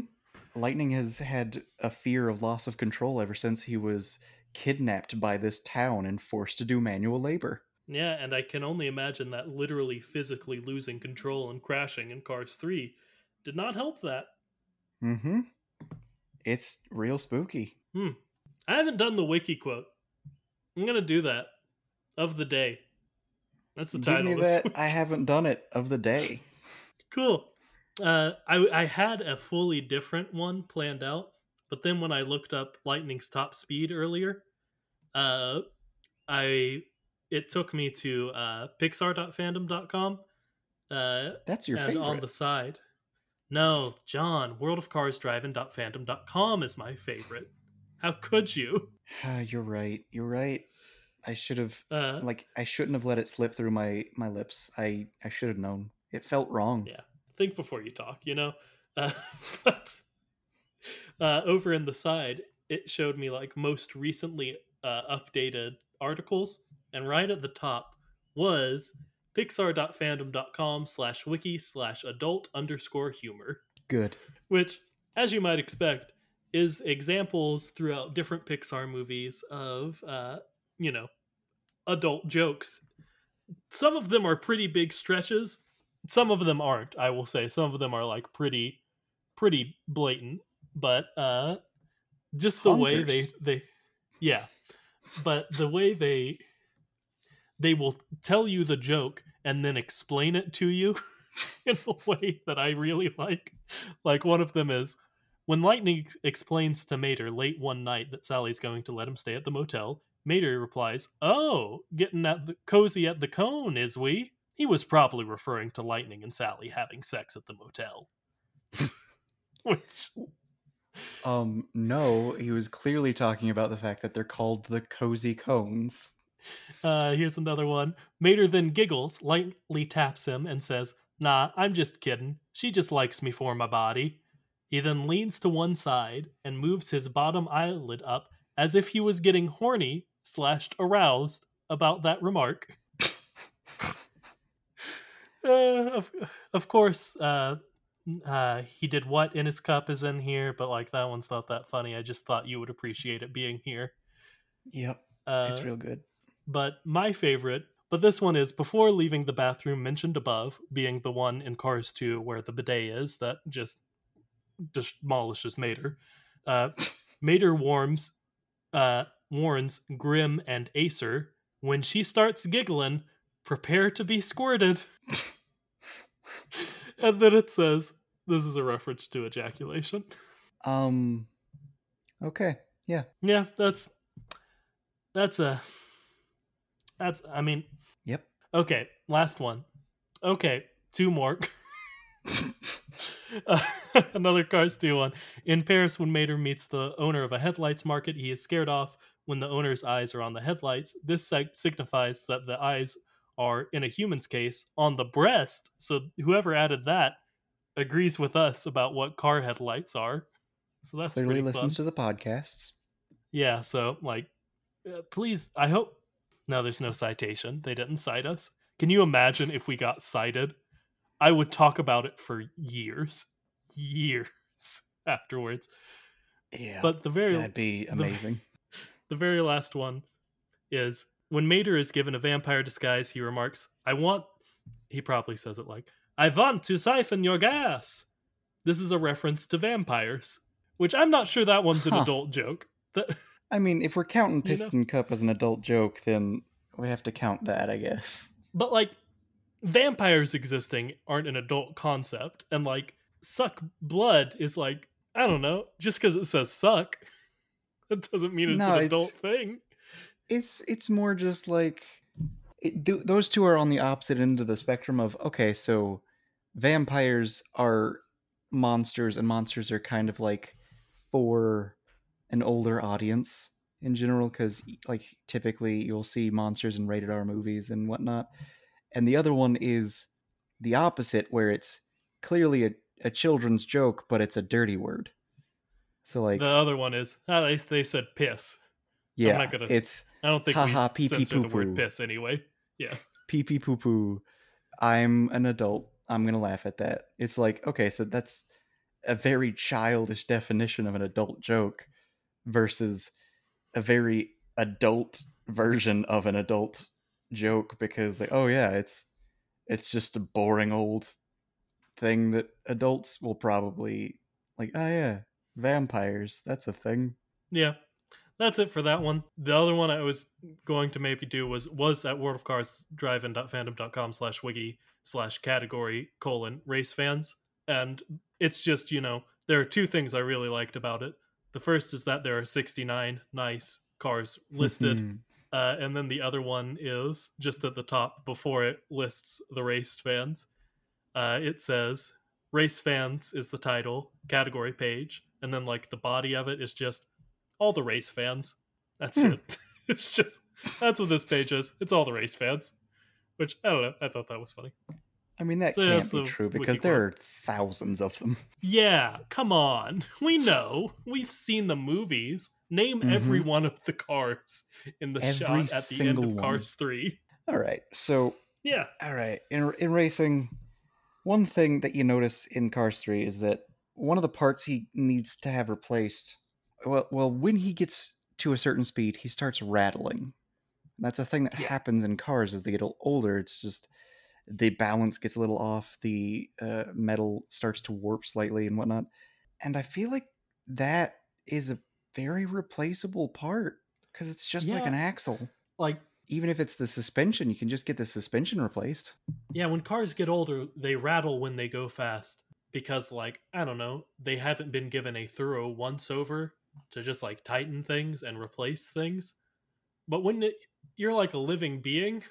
Lightning has had a fear of loss of control ever since he was kidnapped by this town and forced to do manual labor. Yeah, and I can only imagine that literally physically losing control and crashing in Cars 3 did not help that. Mm-hmm. It's real spooky. Hmm. I haven't done the wiki quote. I'm going to do that of the day. That's the Give title me that. week. I haven't done it of the day. Cool. Uh, I I had a fully different one planned out, but then when I looked up Lightning's top speed earlier, uh, I it took me to uh, Pixar.fandom.com. Uh, That's your and favorite. on the side, no, John, worldofcarsdrivein.fandom.com is my favorite. How could you? Ah, you're right. You're right. I should have Uh, like I shouldn't have let it slip through my my lips. I I should have known. It felt wrong. Yeah. think before you talk, you know? Uh, but uh, over in the side, it showed me like most recently uh, updated articles, and right at the top was pixar.fandom.com slash wiki slash adult underscore humor, Good. which, as you might expect, is examples throughout different Pixar movies of, uh, you know, adult jokes. Some of them are pretty big stretches, some of them aren't. I will say some of them are like pretty, pretty blatant. But uh, just the way they they, yeah. But the way they they will tell you the joke and then explain it to you in a way that I really like. Like one of them is when Lightning ex- explains to Mater late one night that Sally's going to let him stay at the motel, Mater replies, "Oh, getting at the cozy at the cone, is we?" He was probably referring to Lightning and Sally having sex at the motel. Which Um, no, he was clearly talking about the fact that they're called the cozy cones. Uh, here's another one. Mater then giggles, lightly taps him, and says, Nah, I'm just kidding. She just likes me for my body. He then leans to one side and moves his bottom eyelid up as if he was getting horny slashed aroused about that remark. uh, of, of course, uh, uh, he did what in his cup is in here, but like that one's not that funny. I just thought you would appreciate it being here. Yep, Uh, it's real good. But my favorite but this one is before leaving the bathroom mentioned above being the one in cars 2 where the bidet is that just demolishes mater uh, mater warms uh, warns grem and acer when she starts giggling prepare to be squirted and then it says this is a reference to ejaculation Um, okay, yeah. yeah that's that's a that's i mean Yep. Okay, last one. Okay, two more. Uh, another Cars 2 one. In Paris, when Mater meets the owner of a headlights market, he is scared off when the owner's eyes are on the headlights. This sig- signifies that the eyes are, in a human's case, on the breast. So whoever added that agrees with us about what car headlights are. So that's Clearly listens fun. to the podcasts. Yeah, so like, uh, please, I hope. No, there's no citation. They didn't cite us. Can you imagine if we got cited? I would talk about it for years, years afterwards. Yeah, But the very that'd be amazing. the very last one is when Mater is given a vampire disguise, he remarks, I want, he probably says it like, I want to siphon your gas. This is a reference to vampires, which I'm not sure that one's an Huh. adult joke. That, I mean, if we're counting You know? Piston Cup as an adult joke, then we have to count that, I guess. but like, vampires existing aren't an adult concept. And like, suck blood is like, I don't know, just because it says suck, that doesn't mean it's No, an it's- adult thing. It's it's more just like it, th- those two are on the opposite end of the spectrum of okay, so vampires are monsters, and monsters are kind of like for an older audience in general, because like typically you'll see monsters in rated R movies and whatnot, and the other one is the opposite, where it's clearly a, a children's joke, but it's a dirty word. So like, the other one is, ah, they, they said piss. yeah, not gonna- it's I don't think Ha-ha, pee-pee poo-poo. piss anyway. Yeah. pee pee poo poo. I'm an adult. I'm gonna laugh at that. It's like, okay, so that's a very childish definition of an adult joke versus a very adult version of an adult joke because like, oh yeah, it's it's just a boring old thing that adults will probably like, oh yeah, vampires, that's a thing. Yeah. That's it for that one. The other one I was going to maybe do was was at World of Cars drive-in.fandom.com slash wiki slash category colon race fans. And it's just, you know, there are two things I really liked about it. The first is that there are 69 nice cars listed. Mhm. Uh, and then the other one is just at the top before it lists the race fans. Uh, it says race fans is the title category page, and then like the body of it is just all the race fans. That's Hmm. it. It's just that's what this page is. It's all the race fans, which I don't know. I thought that was funny. I mean that So can't be true because there are thousands of them. Yeah, come on. We know. We've seen the movies. Name Mhm. every one of the cars in the Every shot at the end of one. Cars 3. All right, so Yeah. All right. In in racing, one thing that you notice in Cars 3 is that one of the parts he needs to have replaced well well when he gets to a certain speed, he starts rattling. That's a thing that Yeah. happens in cars as they get older. It's just the balance gets a little off, the uh, metal starts to warp slightly and whatnot. And I feel like that is a very replaceable part because it's just like an axle. Like, Even if it's the suspension, you can just get the suspension replaced. yeah, when cars get older, they rattle when they go fast because, like, I don't know, they haven't been given a thorough once over to just like tighten things and replace things. But when it, you're like a living being,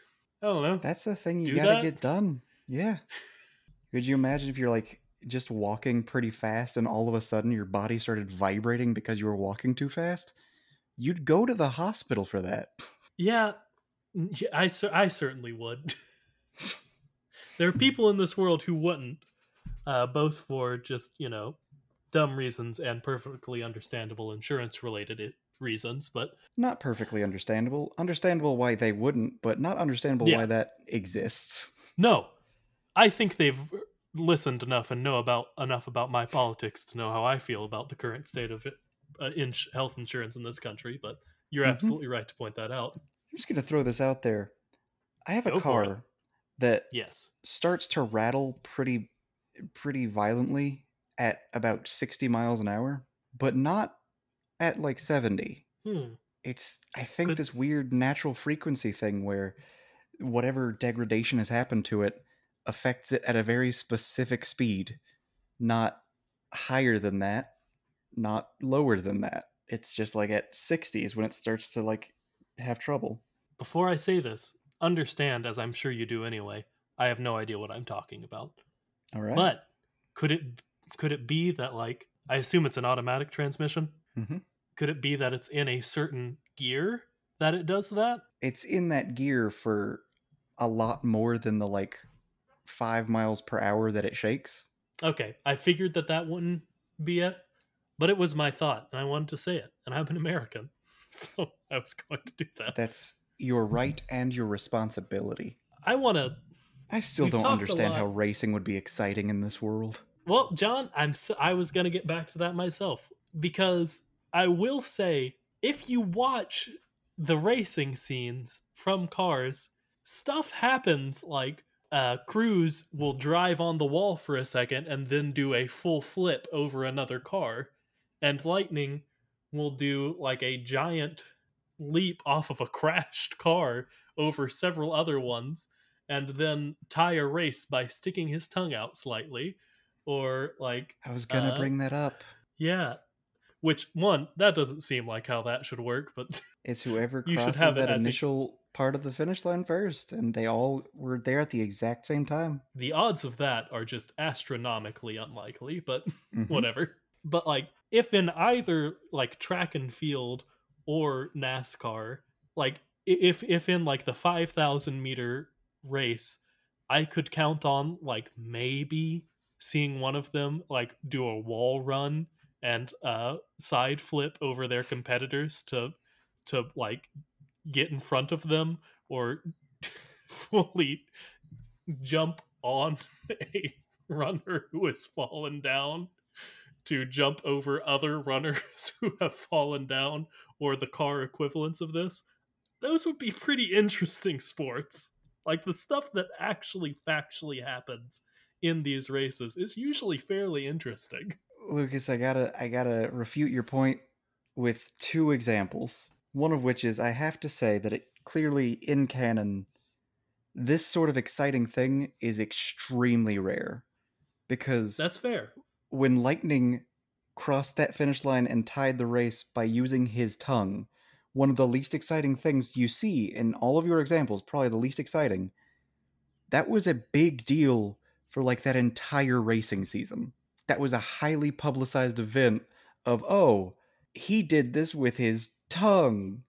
I don't know. That's the thing you Do gotta that? get done. Yeah. Could you imagine if you're like just walking pretty fast and all of a sudden your body started vibrating because you were walking too fast? You'd go to the hospital for that. Yeah, I, I certainly would. there are people in this world who wouldn't, uh, both for just, you know, dumb reasons and perfectly understandable insurance related reasons. But Not perfectly understandable. Understandable why they wouldn't, but not understandable Yeah. why that exists. no, I think they've listened enough and know about enough about my politics to know how I feel about the current state of it, uh, ins- health insurance in this country. But you're Mhm. absolutely right to point that out. I'm just gonna throw this out there. I have a Go car that Yes. starts to rattle pretty pretty violently at about 60 miles an hour, but not at like 70. Hmm. It's I think this weird natural frequency thing where whatever degradation has happened to it affects it at a very specific speed, not higher than that, not lower than that. It's just like at 60s when it starts to like have trouble. Before I say this, understand, as I'm sure you do anyway, I have no idea what I'm talking about. All right. But could it could it be that like I assume it's an automatic transmission? Mhm. Could it be that it's in a certain gear that it does that? it's in that gear for a lot more than the like five miles per hour that it shakes. Okay, I figured that that wouldn't be it, but it was my thought, and I wanted to say it, and I'm an American, so I was going to do that. That's your right and your responsibility. I want to. I still don't understand how racing would be exciting in this world. Well, John, I'm. So, I was going to get back to that myself because I will say, if you watch the racing scenes from Cars, stuff happens like uh, Cruz will drive on the wall for a second and then do a full flip over another car, and Lightning will do like a giant leap off of a crashed car over several other ones, and then tie a race by sticking his tongue out slightly, or like I was gonna Uh, bring that up. yeah. Which one? That doesn't seem like how that should work, but It's whoever You should crosses have that as a- initial part of the finish line first, and they all were there at the exact same time. the odds of that are just astronomically unlikely, but Mhm. whatever. But like if in either like track and field or NASCAR, like if if in like the 5000 meter race, I could count on like maybe seeing one of them like do a wall run and uh side flip over their competitors to to like get in front of them or fully jump on a runner who has fallen down to jump over other runners who have fallen down or the car equivalents of this. Those would be pretty interesting sports. Like the stuff that actually factually happens in these races is usually fairly interesting Lucas, I gotta I gotta refute your point with two examples. One of which is I have to say that it clearly in canon, this sort of exciting thing is extremely rare. Because that's fair when Lightning crossed that finish line and tied the race by using his tongue, one of the least exciting things you see in all of your examples, probably the least exciting, that was a big deal for like that entire racing season. That was a highly publicized event of, oh, he did this with his tongue.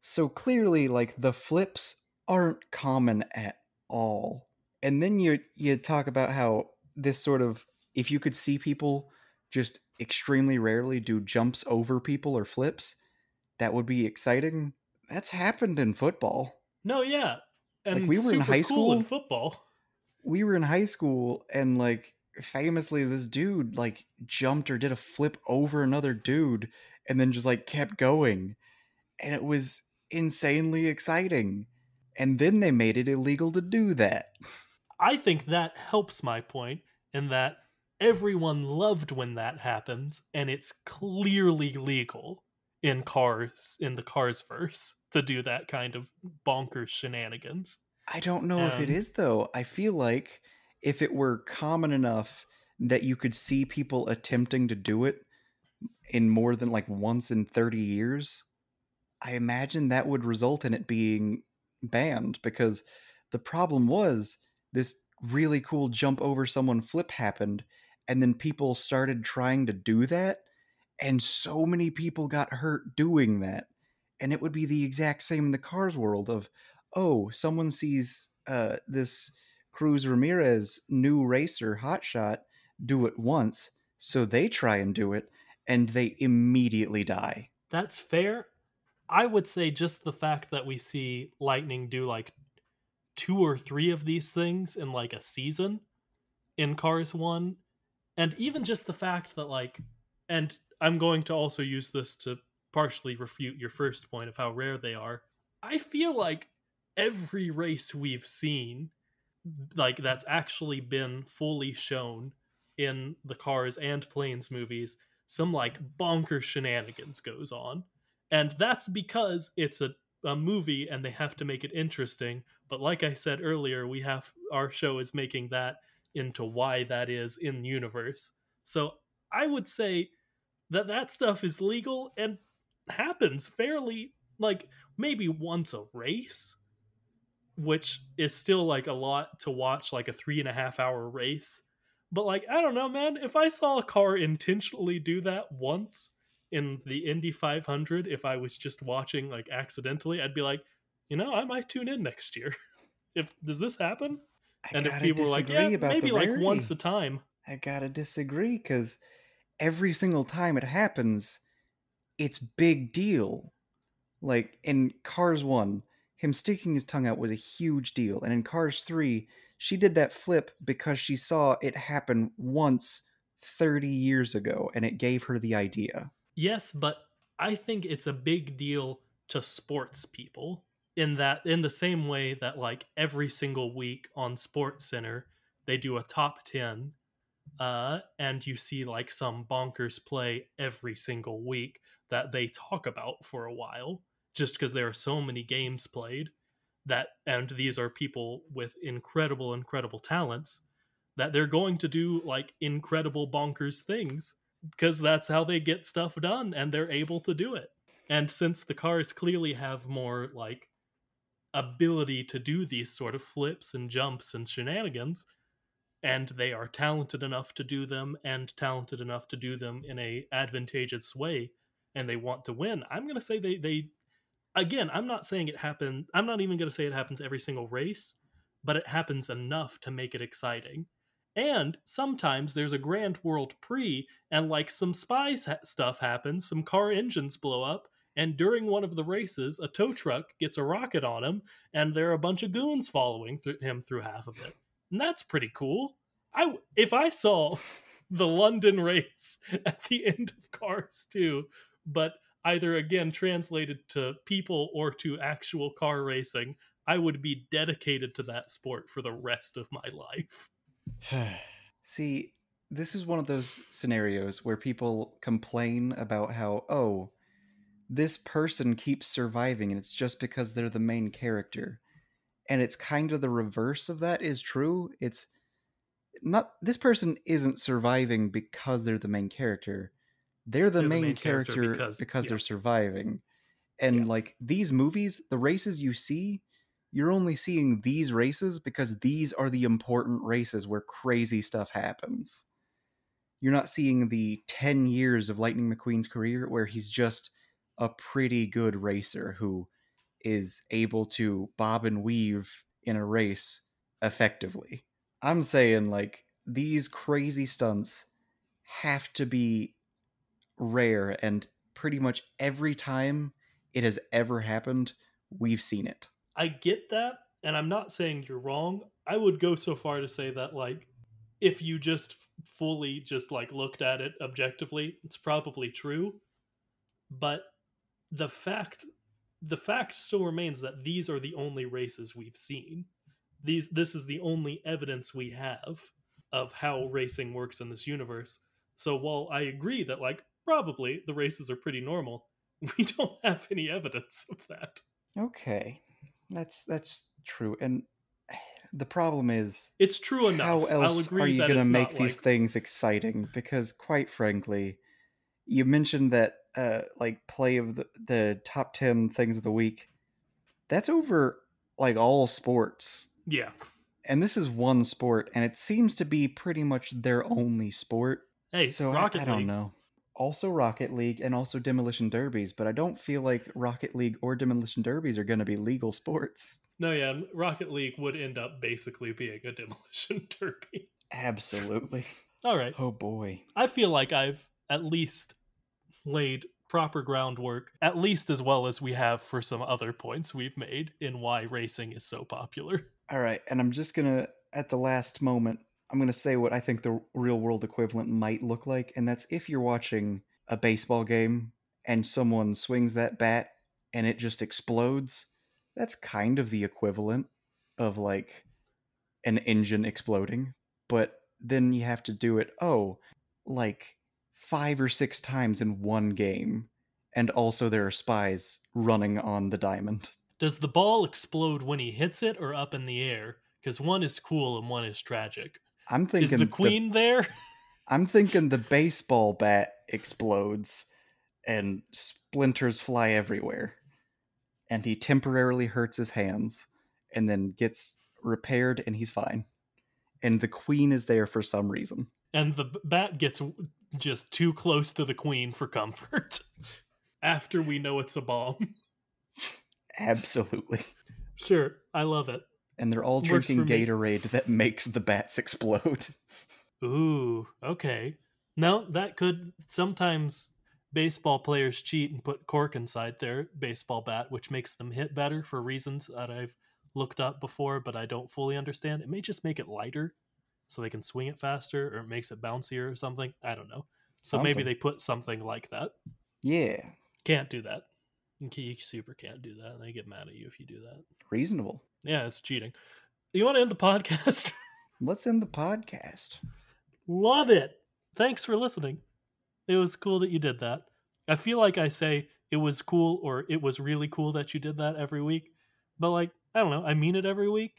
So clearly, like, the flips aren't common at all. And then you you talk about how this sort of if you could see people just extremely rarely do jumps over people or flips, that would be exciting. That's happened in football. no yeah and we were in high cool in football We were in high school and like famously this dude like jumped or did a flip over another dude and then just like kept going. And it was insanely exciting. And then they made it illegal to do that. I think that helps my point in that everyone loved when that happens, and it's clearly legal in cars in the cars verse to do that kind of bonkers shenanigans. I don't know if it is though. I feel like if it were common enough that you could see people attempting to do it in more than like once in 30 years, I imagine that would result in it being banned because the problem was this really cool jump over someone flip happened and then people started trying to do that and so many people got hurt doing that and it would be the exact same in the cars world of oh someone sees uh, this cruz ramirez new racer hotshot do it once so they try and do it and they immediately die That's fair. I would say just the fact that we see Lightning do like two or three of these things in like a season in Cars 1 and even just the fact that like and I'm going to also use this to partially refute your first point of how rare they are. I feel like every race we've seen like that's actually been fully shown in the Cars and Planes movies some like bonker shenanigans goes on. And that's because it's a, a movie and they have to make it interesting. But like I said earlier, we have our show is making that into why that is in universe. So I would say that that stuff is legal and happens fairly like maybe once a race, which is still like a lot to watch like a three and a half hour race. But like I don't know, man. If I saw a car intentionally do that once in the Indy 500, if I was just watching like accidentally, I'd be like, you know, I might tune in next year. if does this happen? I and if people were like, yeah, about maybe like once a time. I gotta disagree because every single time it happens, it's big deal. Like in Cars 1, him sticking his tongue out was a huge deal. And in Cars 3, she did that flip because she saw it happen once 30 years ago and it gave her the idea. Yes, but I think it's a big deal to sports people in that in the same way that like every single week on SportsCenter they do a top 10 uh and you see like some bonkers play every single week that they talk about for a while just because there are so many games played that and these are people with incredible incredible talents that they're going to do like incredible bonkers things because that's how they get stuff done and they're able to do it. And since the cars clearly have more like ability to do these sort of flips and jumps and shenanigans, and they are talented enough to do them and talented enough to do them in a advantageous way and they want to win, I'm going to say they they again, I'm not saying it happened. I'm not even going to say it happens every single race, but it happens enough to make it exciting. And sometimes there's a Grand World Prix, and like some spy ha- stuff happens, some car engines blow up, and during one of the races, a tow truck gets a rocket on him, and there are a bunch of goons following th- him through half of it. And that's pretty cool. I if I saw the London race at the end of Cars 2, but either again translated to people or to actual car racing, I would be dedicated to that sport for the rest of my life. See, this is one of those scenarios where people complain about how, oh, this person keeps surviving and it's just because they're the main character. And it's kind of the reverse of that is true. It's not this person isn't surviving because they're the main character. They're the, They're main, character, because, yeah. they're surviving. And Yeah. like these movies, the races you see, you're only seeing these races because these are the important races where crazy stuff happens. You're not seeing the 10 years of Lightning McQueen's career where he's just a pretty good racer who is able to bob and weave in a race effectively. I'm saying, like, these crazy stunts have to be rare, and pretty much every time it has ever happened, we've seen it. I get that, and I'm not saying you're wrong. I would go so far to say that like if you just fully just like looked at it objectively, it's probably true. But the fact the fact still remains that these are the only races we've seen. these this is the only evidence we have of how racing works in this universe. So while I agree that like probably the races are pretty normal, we don't have any evidence of that. Okay, that's that's true. And the problem is, It's true enough. how else are you going to make these like, things exciting? Because quite frankly, you mentioned that uh, like play of the, the top ten things of the week. That's over like all sports. Yeah. and this is one sport and it seems to be pretty much their only sport Hey, so I- I, don't League. know also rocket league and also demolition derbies but i don't feel like rocket league or demolition derbies are going to be legal sports No, yeah, Rocket League would end up basically being a demolition derby. absolutely All right. oh boy I feel like I've at least laid proper groundwork, at least as well as we have for some other points we've made in why racing is so popular. all right and i'm just gonna at the last moment i'm gonna say what i think the real world equivalent might look like and that's if you're watching a baseball game and someone swings that bat and it just explodes that's kind of the equivalent of like an engine exploding but then you have to do it oh like five or six times in one game and also there are spies running on the diamond Does the ball explode when he hits it or up in the air? Because one is cool and one is tragic. I'm thinking Is the queen there? I'm thinking the baseball bat explodes and splinters fly everywhere. And he temporarily hurts his hands and then gets repaired and he's fine. And the queen is there for some reason. and the bat gets just too close to the queen for comfort. After we know it's a bomb. Absolutely. Sure, I love it. And they're all Works drinking for me. Gatorade that makes the bats explode. Ooh, okay. No, that could sometimes baseball players cheat and put cork inside their baseball bat, which makes them hit better for reasons that I've looked up before, but I don't fully understand. It may just make it lighter so they can swing it faster or it makes it bouncier or something. I don't know. So maybe they put something like that. Yeah, Can't do that. You super can't do that. They get mad at you if you do that. reasonable. Yeah, it's cheating. You want to end the podcast? Let's end the podcast. Love it. Thanks for listening. It was cool that you did that. I feel like I say it was cool or it was really cool that you did that every week. But like, I don't know, I mean it every week.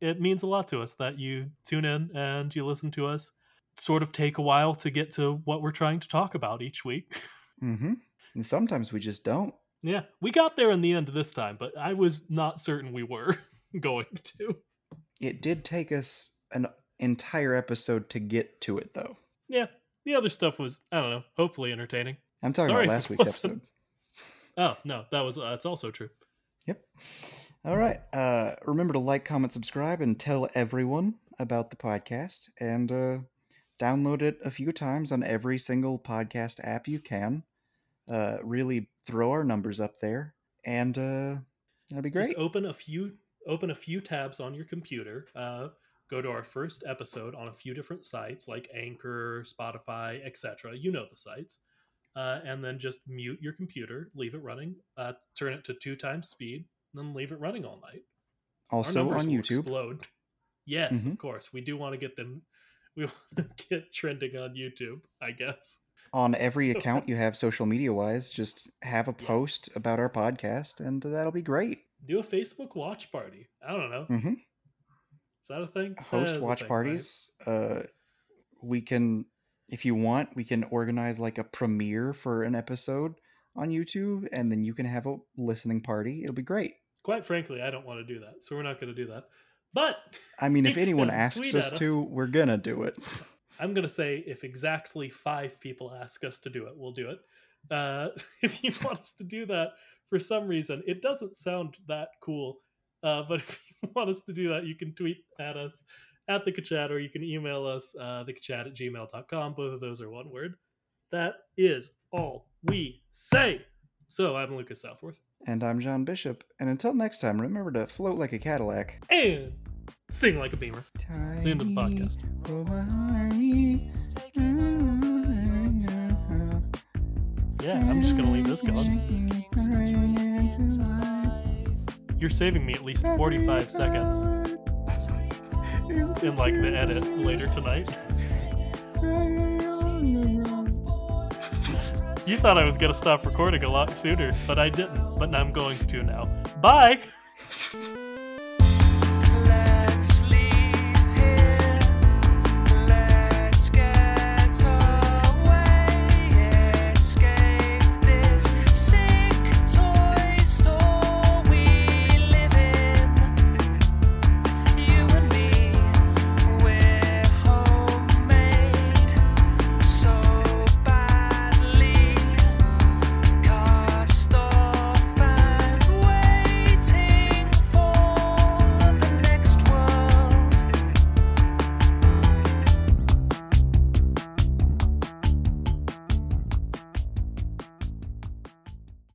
It means a lot to us that you tune in and you listen to us sort of take a while to get to what we're trying to talk about each week. Mm-hmm. And sometimes we just don't. yeah, we got there in the end this time, but I was not certain we were going to. It did take us an entire episode to get to it, though. Yeah, the other stuff was, I don't know, hopefully entertaining. I'm talking Sorry about last week's episode. Oh, no, that was, uh, that's also true. Yep. All right. Uh, remember to like, comment, subscribe, and tell everyone about the podcast. And uh, download it a few times on every single podcast app you can. Uh, really throw our numbers up there, and uh, that'd be great. Just open a few open a few tabs on your computer. Uh, go to our first episode on a few different sites like Anchor, Spotify, etc. You know the sites, uh, and then just mute your computer, leave it running, uh, turn it to two times speed, then leave it running all night. Also on YouTube. explode. Yes, Mhm. of course. We do want to get them. We want to get trending on YouTube. I guess. On every account you have social media wise, just have a post Yes. about our podcast, and that'll be great. Do a Facebook watch party. I don't know. hmm Is that a thing? Host watch thing, right? parties. Uh, we can, if you want, we can organize like a premiere for an episode on YouTube, and then you can have a listening party. It'll be great. Quite frankly, I don't want to do that, so we're not going to do that. But I mean, if anyone asks tweet us to, we're gonna do it. I'm going to say if exactly five people ask us to do it, we'll do it. Uh, if you want us to do that for some reason, it doesn't sound that cool. Uh, but if you want us to do that, you can tweet at us at the Kachat or you can email us uh, thekachat at gmail.com. Both of those are one word. That is all we say. So I'm Lucas Southworth. And I'm John Bishop. And until next time, remember to float like a Cadillac. And sting like a beamer. It's the end of the podcast. Yeah, I'm just to leave this going. You're saving me at least 45 seconds. in like the edit later tonight. You thought I was gonna stop recording a lot sooner, but I didn't. But I'm going to now. Bye.